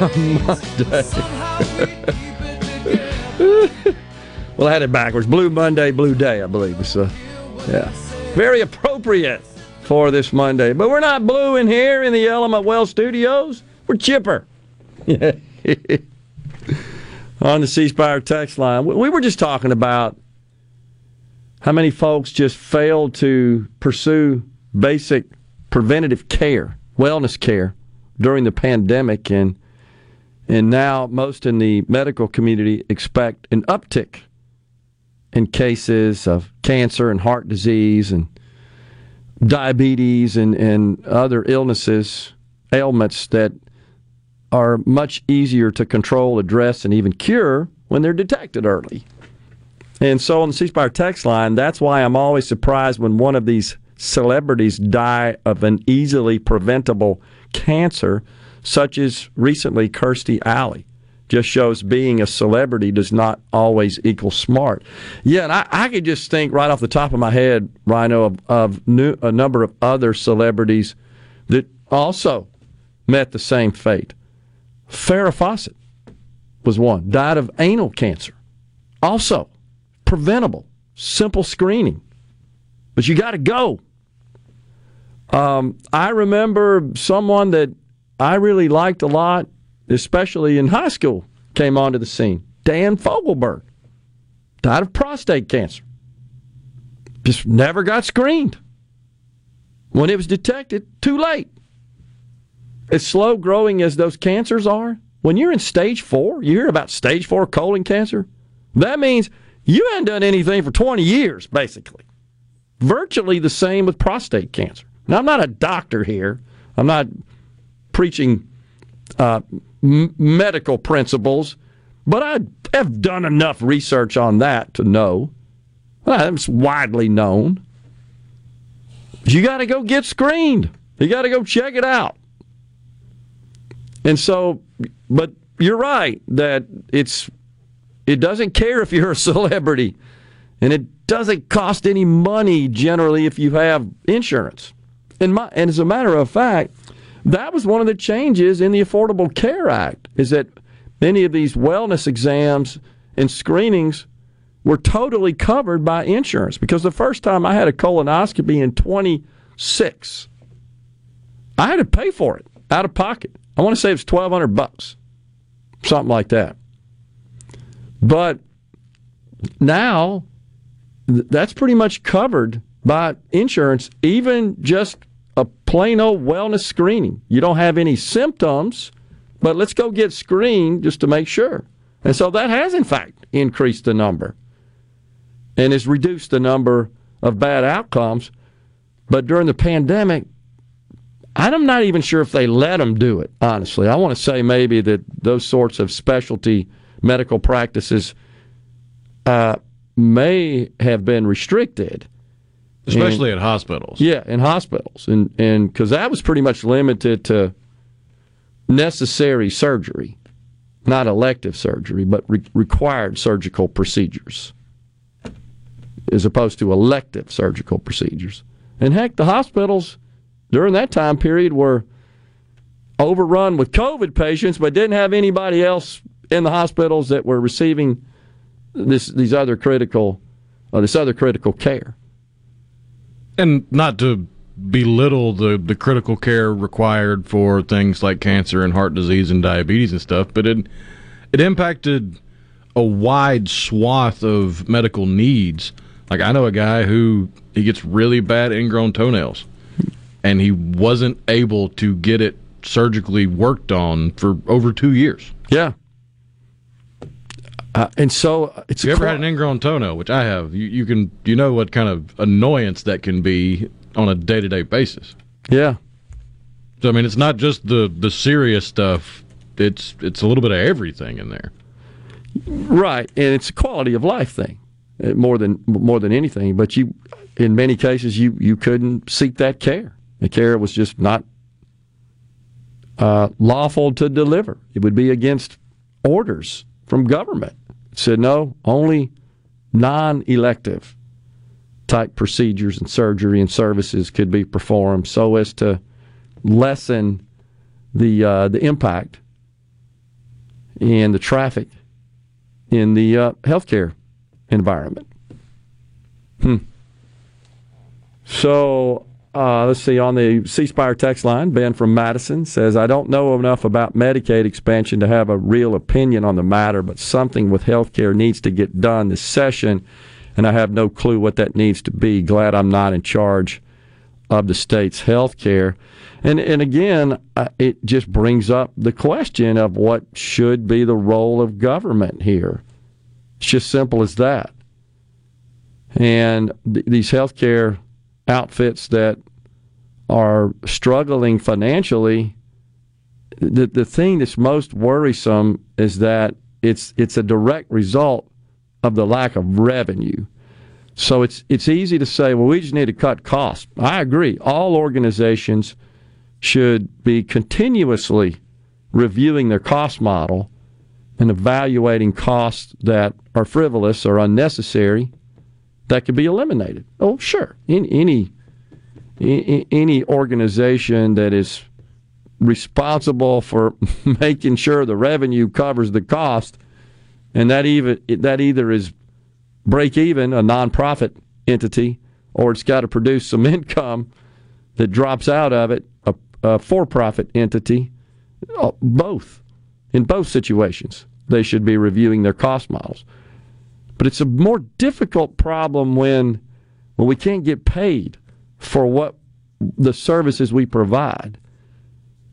Monday. <laughs> Well, I had it backwards. Blue Monday, Blue Day, I believe. So, yeah. Very appropriate for this Monday. But we're not blue in here in the Element Wealth Studios. We're chipper. <laughs> On the C Spire text line. We- We were just talking about how many folks just failed to pursue basic preventative care, wellness care during the pandemic and and now most in the medical community expect an uptick in cases of cancer and heart disease and diabetes and, and other illnesses, ailments that are much easier to control, address, and even cure when they're detected early. And so on the C Spire text line, that's why I'm always surprised when one of these celebrities die of an easily preventable cancer, such as recently Kirstie Alley. Just shows being a celebrity does not always equal smart. Yeah, and I, I could just think right off the top of my head, Rhino, of, of new, a number of other celebrities that also met the same fate. Farrah Fawcett was one, died of anal cancer. Also, preventable, simple screening. But you got to go. Um, I remember someone that I really liked a lot, especially in high school, came onto the scene. Dan Fogelberg died of prostate cancer. Just never got screened. When it was detected, too late. as slow growing as those cancers are, when you're in stage four, you hear about stage four colon cancer. That means you haven't done anything for 20 years, basically. Virtually the same with prostate cancer. Now, I'm not a doctor here. I'm not preaching uh, m- medical principles, but I have done enough research on that to know. It's widely known. You got to go get screened. You got to go check it out. And so, but you're right that it's it doesn't care if you're a <laughs> celebrity, and it doesn't cost any money generally if you have insurance. And my, and as a matter of fact, that was one of the changes in the Affordable Care Act is that many of these wellness exams and screenings were totally covered by insurance because the first time I had a colonoscopy in 26, I had to pay for it out of pocket. I want to say it was 1200 bucks. Something like that. But now that's pretty much covered by insurance, even just plain old wellness screening. You don't have any symptoms, but let's go get screened just to make sure. And so that has, in fact, increased the number and has reduced the number of bad outcomes. But during the pandemic, I'm not even sure if they let them do it, honestly. I want to say maybe that those sorts of specialty medical practices uh, may have been restricted. Especially at hospitals. Yeah, in hospitals, and and because that was pretty much limited to necessary surgery, not elective surgery, but re- required surgical procedures, as opposed to elective surgical procedures. And heck, the hospitals during that time period were overrun with COVID patients, but didn't have anybody else in the hospitals that were receiving this these other critical uh, this other critical care. And not to belittle the, the critical care required for things like cancer and heart disease and diabetes and stuff, but it it impacted a wide swath of medical needs. Like I know a guy who he gets really bad ingrown toenails, and he wasn't able to get it surgically worked on for over two years. Yeah. Uh, and so uh, it's If you ever cro- had an ingrown toenail, which I have, you, you can you know what kind of annoyance that can be on a day to day basis. yeah. So I mean, it's not just the the serious stuff. It's it's a little bit of everything in there. Right, and it's a quality of life thing uh, more than more than anything. But you, in many cases, you you couldn't seek that care. The care was just not uh, lawful to deliver. It would be against orders from government. Said no, only non-elective type procedures and surgery and services could be performed, so as to lessen the uh, the impact and the traffic in the uh, healthcare environment. Hmm. So uh, let's see on the C Spire text line. Ben from Madison says, "I don't know enough about Medicaid expansion to have a real opinion on the matter, but something with healthcare needs to get done this session, and I have no clue what that needs to be. Glad I'm not in charge of the state's health care." And and again, it just brings up the question of what should be the role of government here. It's just simple as that. And th- these healthcare outfits that are struggling financially, the the thing that's most worrisome is that it's it's a direct result of the lack of revenue. So it's it's easy to say, well, we just need to cut costs. I agree. All organizations should be continuously reviewing their cost model and evaluating costs that are frivolous or unnecessary that could be eliminated. Oh, sure. In, any any organization that is responsible for <laughs> making sure the revenue covers the cost, and that even that either is break even, a nonprofit entity, or it's got to produce some <laughs> income that drops out of it, a, a for-profit entity. Uh, Both, in both situations, they should be reviewing their cost models. But it's a more difficult problem when when we can't get paid for what the services we provide.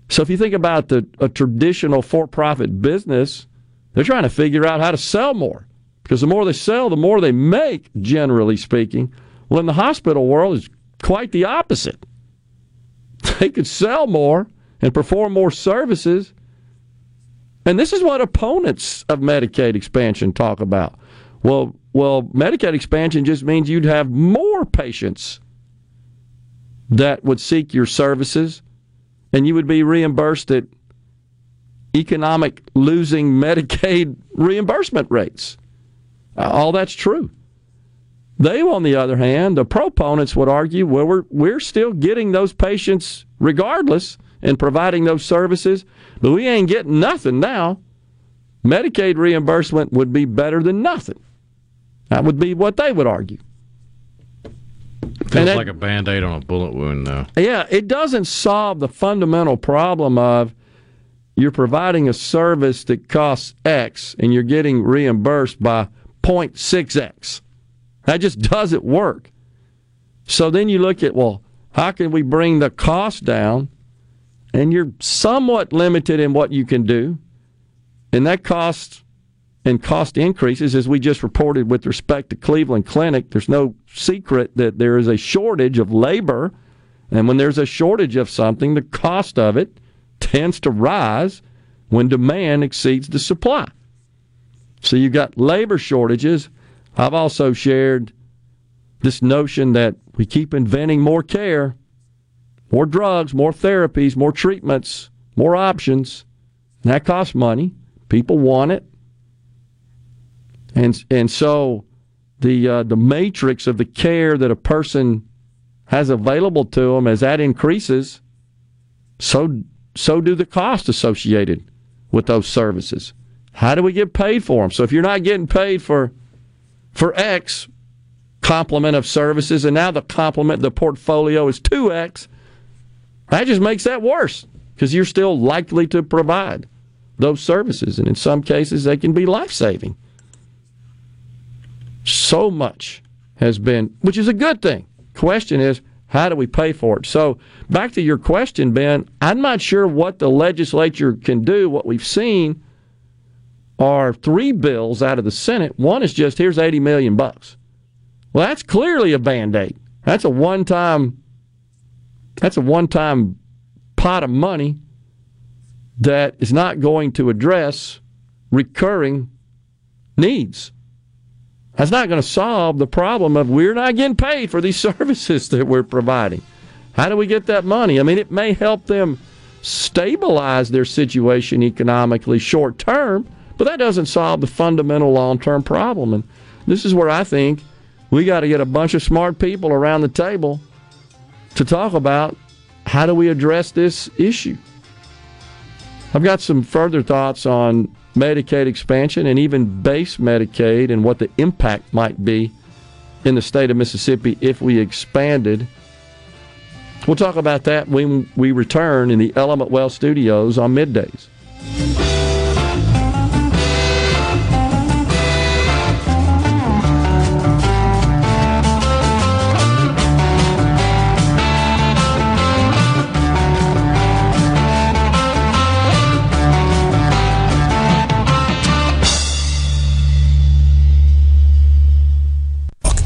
So if you think about the a traditional for-profit business, they're trying to figure out how to sell more because the more they sell, the more they make. Generally speaking, well, in the hospital world, it's quite the opposite. <laughs> They could sell more and perform more services. And this is what opponents of Medicaid expansion talk about. Well, well, Medicaid expansion just means you'd have more patients that would seek your services and you would be reimbursed at economic losing Medicaid <laughs> reimbursement rates. Uh, all that's true. They, on the other hand, the proponents would argue, well, we're, we're still getting those patients regardless and providing those services, but we ain't getting nothing now. Medicaid reimbursement would be better than nothing. That would be what they would argue. Feels that- like a band aid on a bullet wound, though. Yeah, it doesn't solve the fundamental problem of you're providing a service that costs X and you're getting reimbursed by 0.6X. That just doesn't work. So then you look at, well, how can we bring the cost down? And you're somewhat limited in what you can do. And that cost and cost increases, as we just reported with respect to Cleveland Clinic, there's no secret that there is a shortage of labor. And when there's a shortage of something, the cost of it tends to rise when demand exceeds the supply. So you've got labor shortages. I've also shared this notion that we keep inventing more care, more drugs, more therapies, more treatments, more options. And that costs money. People want it. And and so the uh, the matrix of the care that a person has available to them as that increases, so so do the costs associated with those services. How do we get paid for them? So if you're not getting paid for for X complement of services, and now the complement the portfolio is two X, that just makes that worse because you're still likely to provide those services, and in some cases they can be life saving. So much has been, which is a good thing. Question is, how do we pay for it? So, back to your question, Ben, I'm not sure what the legislature can do. What we've seen are three bills out of the Senate. One is just here's 80 million bucks. Well, that's clearly a band-aid. That's a one-time that's a one-time pot of money that is not going to address recurring needs. That's not going to solve the problem of we're not getting paid for these <laughs> services that we're providing. How do we get that money? I mean, it may help them stabilize their situation economically short term, but that doesn't solve the fundamental long term problem. And this is where I think we got to get a bunch of smart people around the table to talk about how do we address this issue. I've got some further thoughts on Medicaid expansion and even base Medicaid and what the impact might be in the state of Mississippi if we expanded. We'll talk about that when we return in the Element Wealth studios on middays.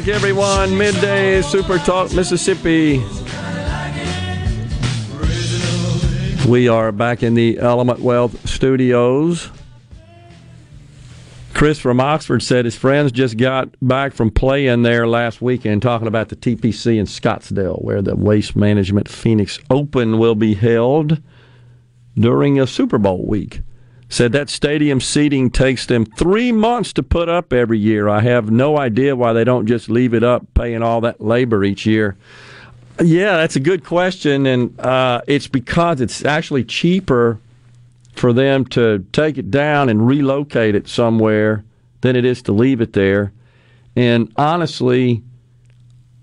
Back, everyone. Midday Super Talk Mississippi. We are back in the Element Wealth studios. Chris from Oxford said his friends just got back from playing there last weekend, talking about the TPC in Scottsdale, where the Waste Management Phoenix Open will be held during a Super Bowl week. Said that stadium seating takes them three months to put up every year. I have no idea why they don't just leave it up, paying all that labor each year. Yeah, that's a good question, and uh, it's because it's actually cheaper for them to take it down and relocate it somewhere than it is to leave it there. And honestly,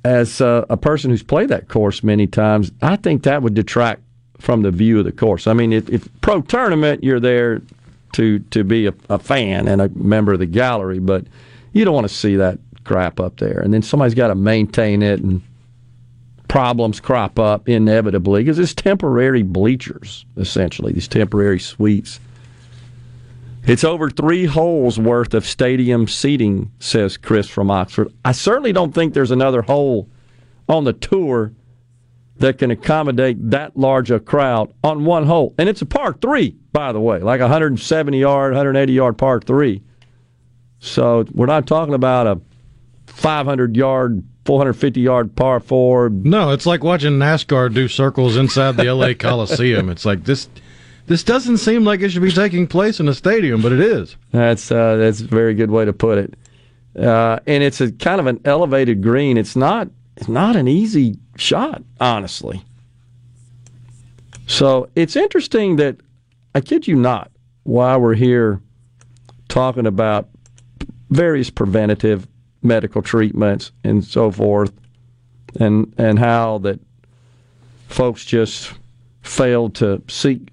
as a, a person who's played that course many times, I think that would detract from the view of the course. I mean, if, if pro tournament, you're there to to be a, a fan and a member of the gallery, but you don't want to see that crap up there. And then somebody's got to maintain it and problems crop up inevitably because it's temporary bleachers, essentially, these temporary suites. It's over three holes worth of stadium seating, says Chris from Oxford. I certainly don't think there's another hole on the tour that can accommodate that large a crowd on one hole. And it's a par three, by the way, like 170 yard, 180 yard par three. So we're not talking about a 500 yard 450 yard par four. No, it's like watching NASCAR do circles inside the LA Coliseum. It's like this. This doesn't seem like it should be taking place in a stadium, but it is. That's uh, that's a very good way to put it. Uh, and it's a kind of an elevated green. It's not it's not an easy shot, honestly. So it's interesting that I kid you not, while we're here talking about various preventative medical treatments and so forth, and and how that folks just failed to seek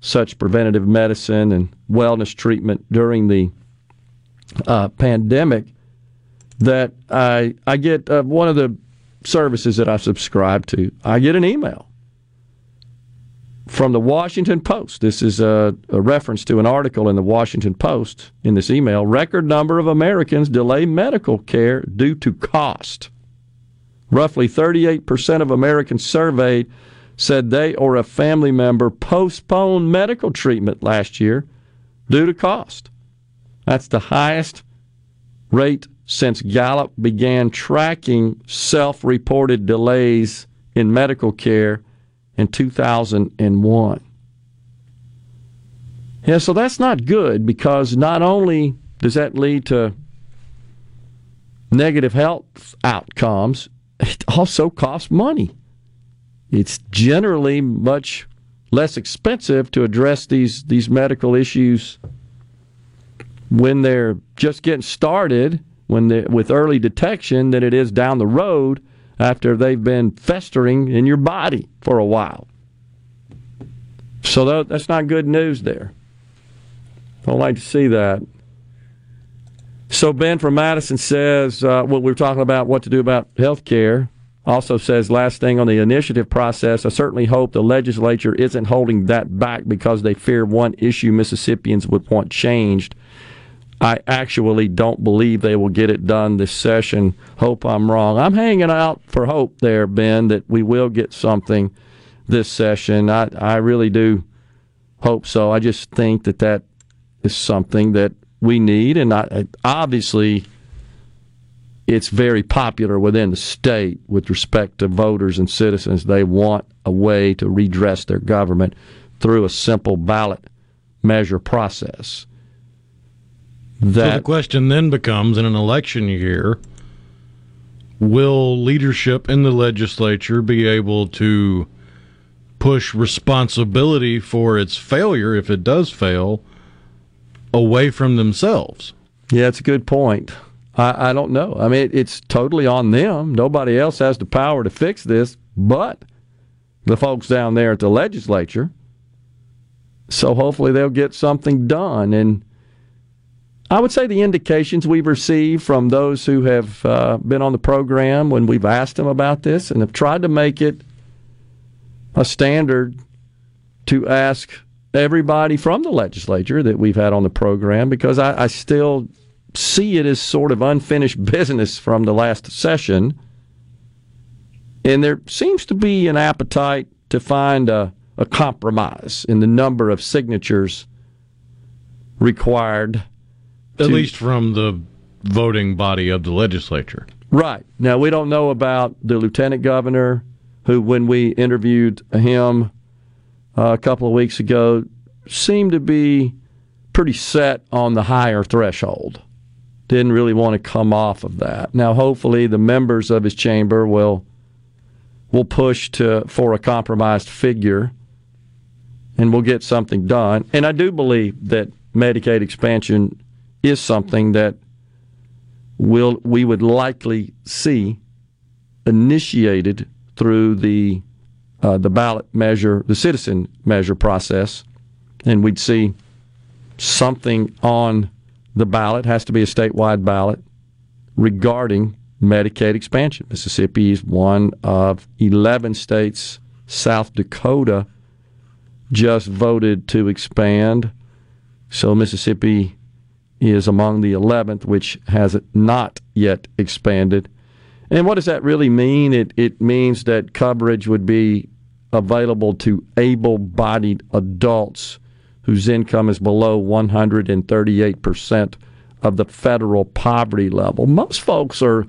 such preventative medicine and wellness treatment during the uh, pandemic. That I I get uh, one of the services that I subscribe to. I get an email from the Washington Post. This is a, a, reference to an article in the Washington Post in this email. Record number of Americans delay medical care due to cost. Roughly 38% of Americans surveyed said they or a family member postponed medical treatment last year due to cost. That's the highest rate since Gallup began tracking self reported delays in medical care in 2001. Yeah, so that's not good because not only does that lead to negative health outcomes, it also costs money. It's generally much less expensive to address these, these medical issues when they're just getting started, when they, with early detection, than it is down the road after they've been festering in your body for a while. So that's not good news there. Don't like to see that. So Ben from Madison says, uh, well, we're talking about what to do about health care. Also says, last thing on the initiative process, I certainly hope the legislature isn't holding that back because they fear one issue Mississippians would want changed. I actually don't believe they will get it done this session. Hope I'm wrong. I'm hanging out for hope there, Ben, that we will get something this session. I, I really do hope so. I just think that that is something that we need, and I, obviously it's very popular within the state with respect to voters and citizens. They want a way to redress their government through a simple ballot measure process. That so the question then becomes in an election year will leadership in the legislature be able to push responsibility for its failure if it does fail away from themselves? Yeah it's a good point. I, I don't know. I mean it, it's totally on them. Nobody else has the power to fix this but the folks down there at the legislature. So hopefully they'll get something done. And I would say the indications we've received from those who have uh, been on the program when we've asked them about this and have tried to make it a standard to ask everybody from the legislature that we've had on the program because I, I still see it as sort of unfinished <laughs> business from the last session. And there seems to be an appetite to find a, a compromise in the number of signatures required at to, least from the voting body of the legislature. Right. Now, we don't know about the lieutenant governor, who, when we interviewed him uh, a couple of weeks ago, seemed to be pretty set on the higher threshold. Didn't really want to come off of that. Now, hopefully, the members of his chamber will will push to for a compromised figure, and we'll get something done. And I do believe that Medicaid expansion is something that will we would likely see initiated through the uh, the ballot measure, the citizen measure process, and we'd see something on the ballot has to be a statewide ballot regarding Medicaid expansion. Mississippi is one of 11 states. South Dakota just voted to expand. So Mississippi is among the 11th, which has not yet expanded. And what does that really mean? It, it means that coverage would be available to able bodied adults whose income is below 138% of the federal poverty level. Most folks are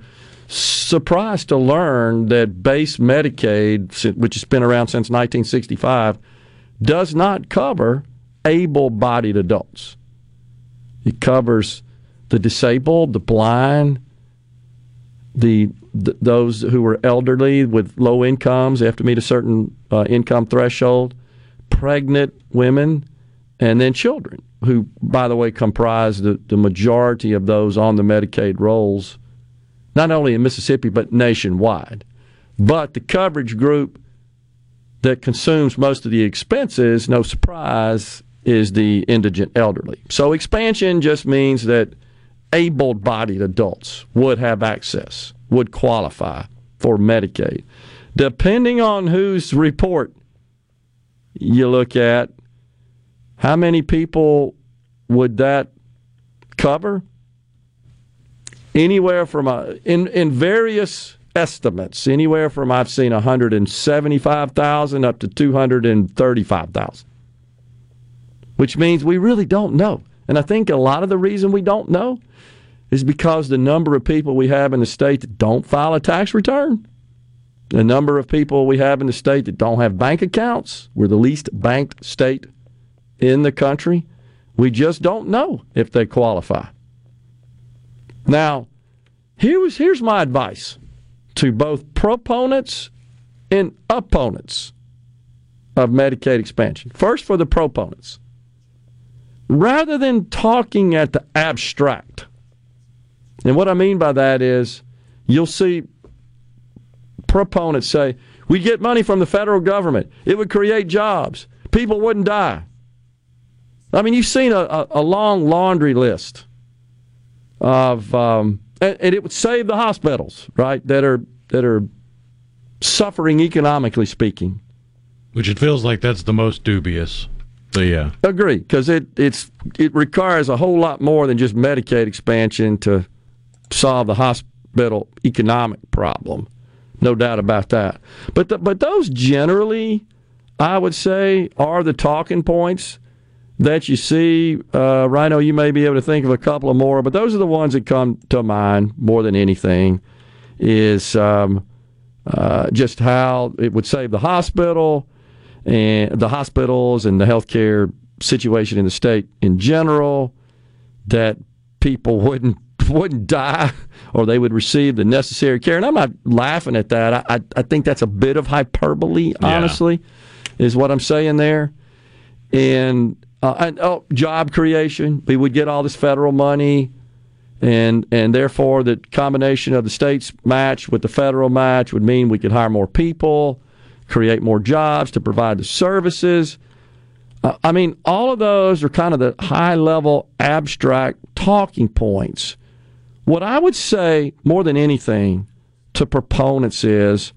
surprised to learn that base Medicaid, which has been around since 1965, does not cover able bodied adults. It covers the disabled, the blind, the, th- those who are elderly with low incomes, they have to meet a certain uh, income threshold, pregnant women, and then children, who, by the way, comprise the, the majority of those on the Medicaid rolls, not only in Mississippi, but nationwide. But the coverage group that consumes most of the expenses, no surprise, is the indigent elderly. So expansion just means that able bodied adults would have access, would qualify for Medicaid. Depending on whose report you look at, how many people would that cover? Anywhere from a, in in various estimates, anywhere from I've seen 175,000 up to 235,000. Which means we really don't know. And I think a lot of the reason we don't know is because the number of people we have in the state that don't file a tax return, the number of people we have in the state that don't have bank accounts. We're the least banked state in the country. We just don't know if they qualify. Now, here's, here's my advice to both proponents and opponents of Medicaid expansion. First, for the proponents. Rather than talking at the abstract, and what I mean by that is you'll see proponents say, we get money from the federal government. It would create jobs. People wouldn't die. I mean, you've seen a, a, a long laundry list of, um, and, and, it would save the hospitals, right, that are that are suffering economically speaking. Which it feels like that's the most dubious. Yeah, agree because it it's it requires a whole lot more than just Medicaid expansion to solve the hospital economic problem. No doubt about that. But the, but those generally, I would say, are the talking points that you see. Uh, Rhino, you may be able to think of a couple of more, but those are the ones that come to mind more than anything. Is um, uh, just how it would save the hospital and the hospitals and the healthcare situation in the state in general. That people wouldn't <laughs> wouldn't die or they would receive the necessary care. And I'm not laughing at that. I, I, I think that's a bit of hyperbole, honestly, yeah. is what I'm saying there. And, uh, and oh, job creation. We would get all this federal money. And, and therefore, the combination of the state's match with the federal match would mean we could hire more people, create more jobs to provide the services. Uh, I mean, all of those are kind of the high level abstract talking points what I would say more than anything to proponents is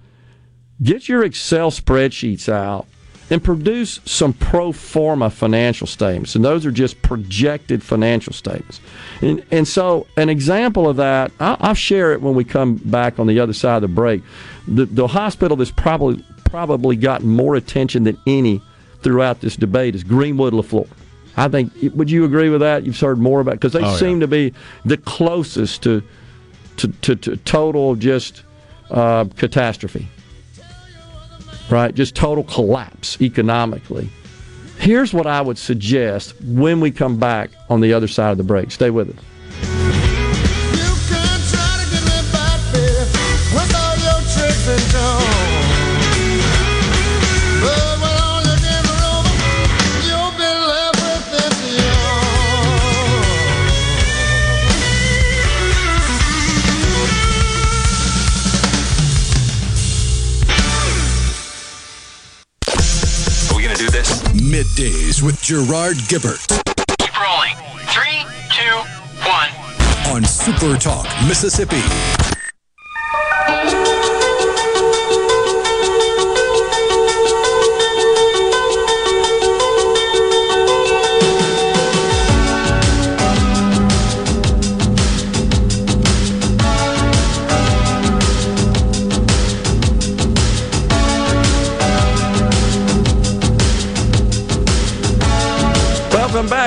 get your Excel spreadsheets out and produce some pro forma financial statements. And those are just projected financial statements. And, and so, an example of that, I'll, I'll, share it when we come back on the other side of the break. The, the hospital that's probably probably gotten more attention than any throughout this debate is Greenwood Leflore. I think. Would you agree with that? You've heard more about because they oh, seem yeah. to be the closest to to, to, to total just uh, catastrophe, right? Just total collapse economically. Here's what I would suggest when we come back on the other side of the break. Stay with us. Middays with Gerard Gibert Keep rolling. Three, two, one. on Super Talk, Mississippi.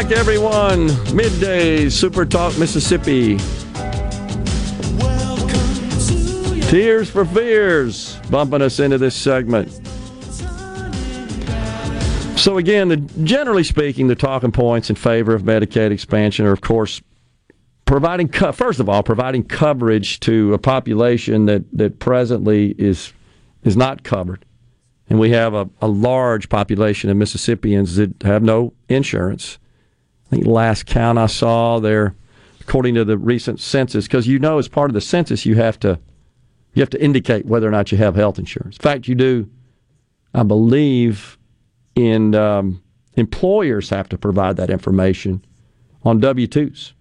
Back, everyone. Midday Super Talk Mississippi. Tears for Fears bumping us into this segment. So again, the, generally speaking, the talking points in favor of Medicaid expansion are, of course, providing co- first of all providing coverage to a population that that presently is is not covered, and we have a, a large population of Mississippians that have no insurance. I think last count I saw there, according to the recent census, because you know as part of the census you have to you have to indicate whether or not you have health insurance. In fact, you do, I believe, in um, employers have to provide that information on W twos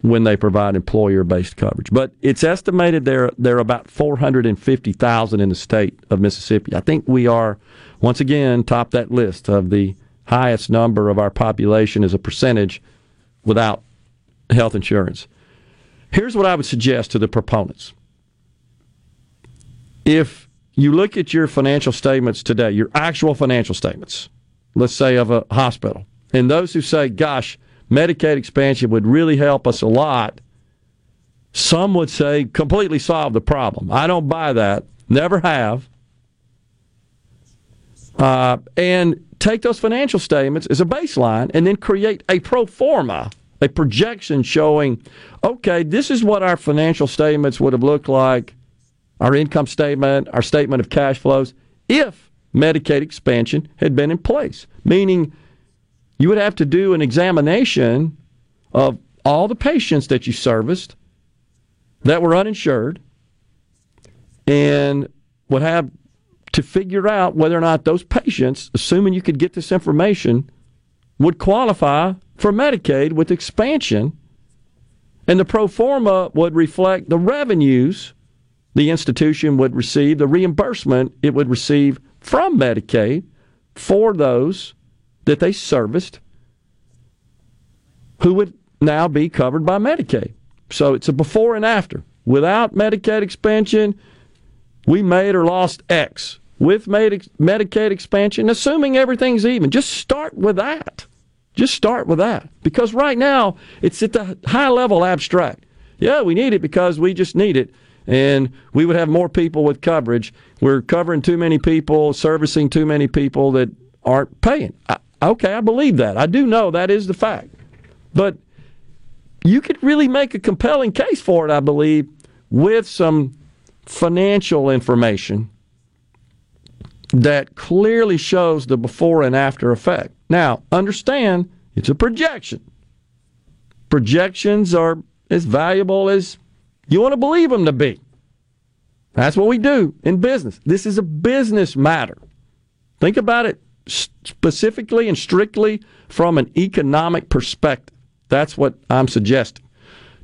when they provide employer based coverage. But it's estimated there there are about four hundred and fifty thousand in the state of Mississippi. I think we are once again top that list of the highest number of our population as a percentage without health insurance. Here's what I would suggest to the proponents. If you look at your financial statements today, your actual financial statements, let's say of a hospital, and those who say, gosh, Medicaid expansion would really help us a lot, some would say completely solve the problem. I don't buy that, never have. Uh, and take those financial statements as a baseline and then create a pro forma, a projection showing, okay, this is what our financial statements would have looked like, our income statement, our statement of cash flows, if Medicaid expansion had been in place. Meaning, you would have to do an examination of all the patients that you serviced that were uninsured and would have to figure out whether or not those patients, assuming you could get this information, would qualify for Medicaid with expansion. And the pro forma would reflect the revenues the institution would receive, the reimbursement it would receive from Medicaid for those that they serviced who would now be covered by Medicaid. So it's a before and after. Without Medicaid expansion, we made or lost X. With Medicaid expansion, assuming everything's even, just start with that. Just start with that. Because right now, it's at the high level abstract. Yeah, we need it because we just need it. And we would have more people with coverage. We're covering too many people, servicing too many people that aren't paying. I, okay, I believe that. I do know that is the fact. But you could really make a compelling case for it, I believe, with some financial information that clearly shows the before and after effect. Now, understand it's a projection. Projections are as valuable as you want to believe them to be. That's what we do in business. This is a business matter. Think about it specifically and strictly from an economic perspective. That's what I'm suggesting.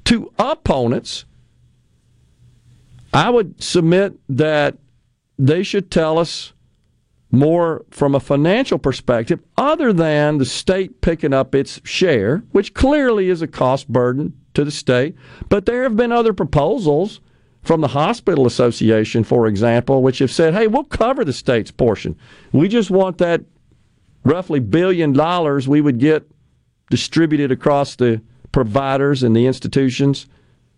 To opponents, I would submit that they should tell us more from a financial perspective other than the state picking up its share, which clearly is a cost burden to the state. But there have been other proposals from the Hospital Association, for example, which have said, hey, we'll cover the state's portion. We just want that roughly billion dollars we would get distributed across the providers and the institutions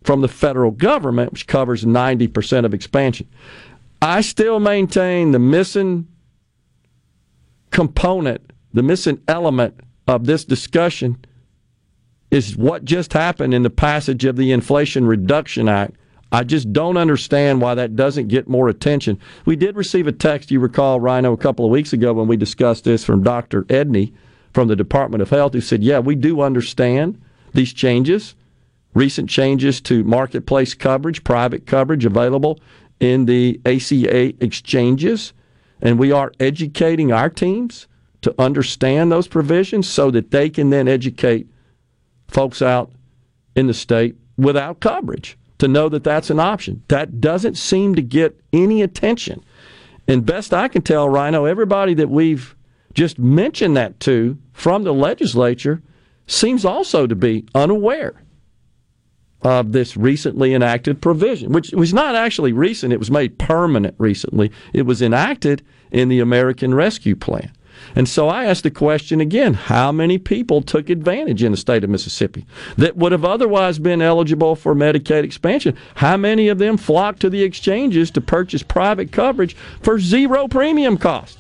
from the federal government, which covers 90% of expansion. I still maintain the missing component the missing element of this discussion is what just happened in the passage of the Inflation Reduction Act. I just don't understand why that doesn't get more attention. We did receive a text, you recall, Rhino, a couple of weeks ago when we discussed this from Dr. Edney from the Department of Health, who said, Yeah, we do understand these changes, recent changes to marketplace coverage, private coverage available in the ACA exchanges, and we are educating our teams to understand those provisions so that they can then educate folks out in the state without coverage to know that that's an option. That doesn't seem to get any attention. And best I can tell, Rhino, everybody that we've just mentioned that to from the legislature seems also to be unaware of this recently enacted provision, which was not actually recent. It was made permanent recently. It was enacted in the American Rescue Plan. And so I asked the question again how many people took advantage in the state of Mississippi that would have otherwise been eligible for Medicaid expansion? How many of them flocked to the exchanges to purchase private coverage for zero premium cost?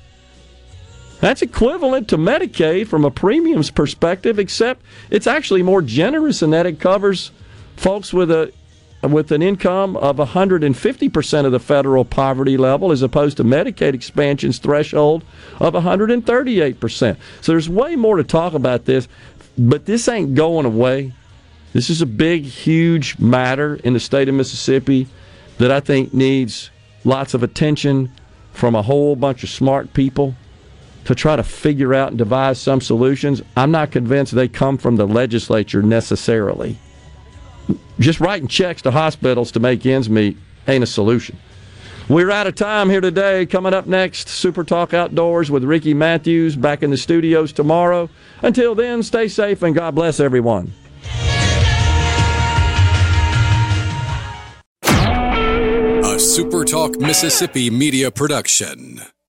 That's equivalent to Medicaid from a premiums perspective, except it's actually more generous in that it covers folks with a with an income of 150% of the federal poverty level as opposed to Medicaid expansion's threshold of 138%. So there's way more to talk about this, but this ain't going away. This is a big, huge matter in the state of Mississippi that I think needs lots of attention from a whole bunch of smart people to try to figure out and devise some solutions. I'm not convinced they come from the legislature necessarily just writing checks to hospitals to make ends meet ain't a solution. We're out of time here today. Coming up next, Super Talk Outdoors with Ricky Matthews back in the studios tomorrow. Until then, stay safe and God bless everyone. A Super Talk Mississippi media production.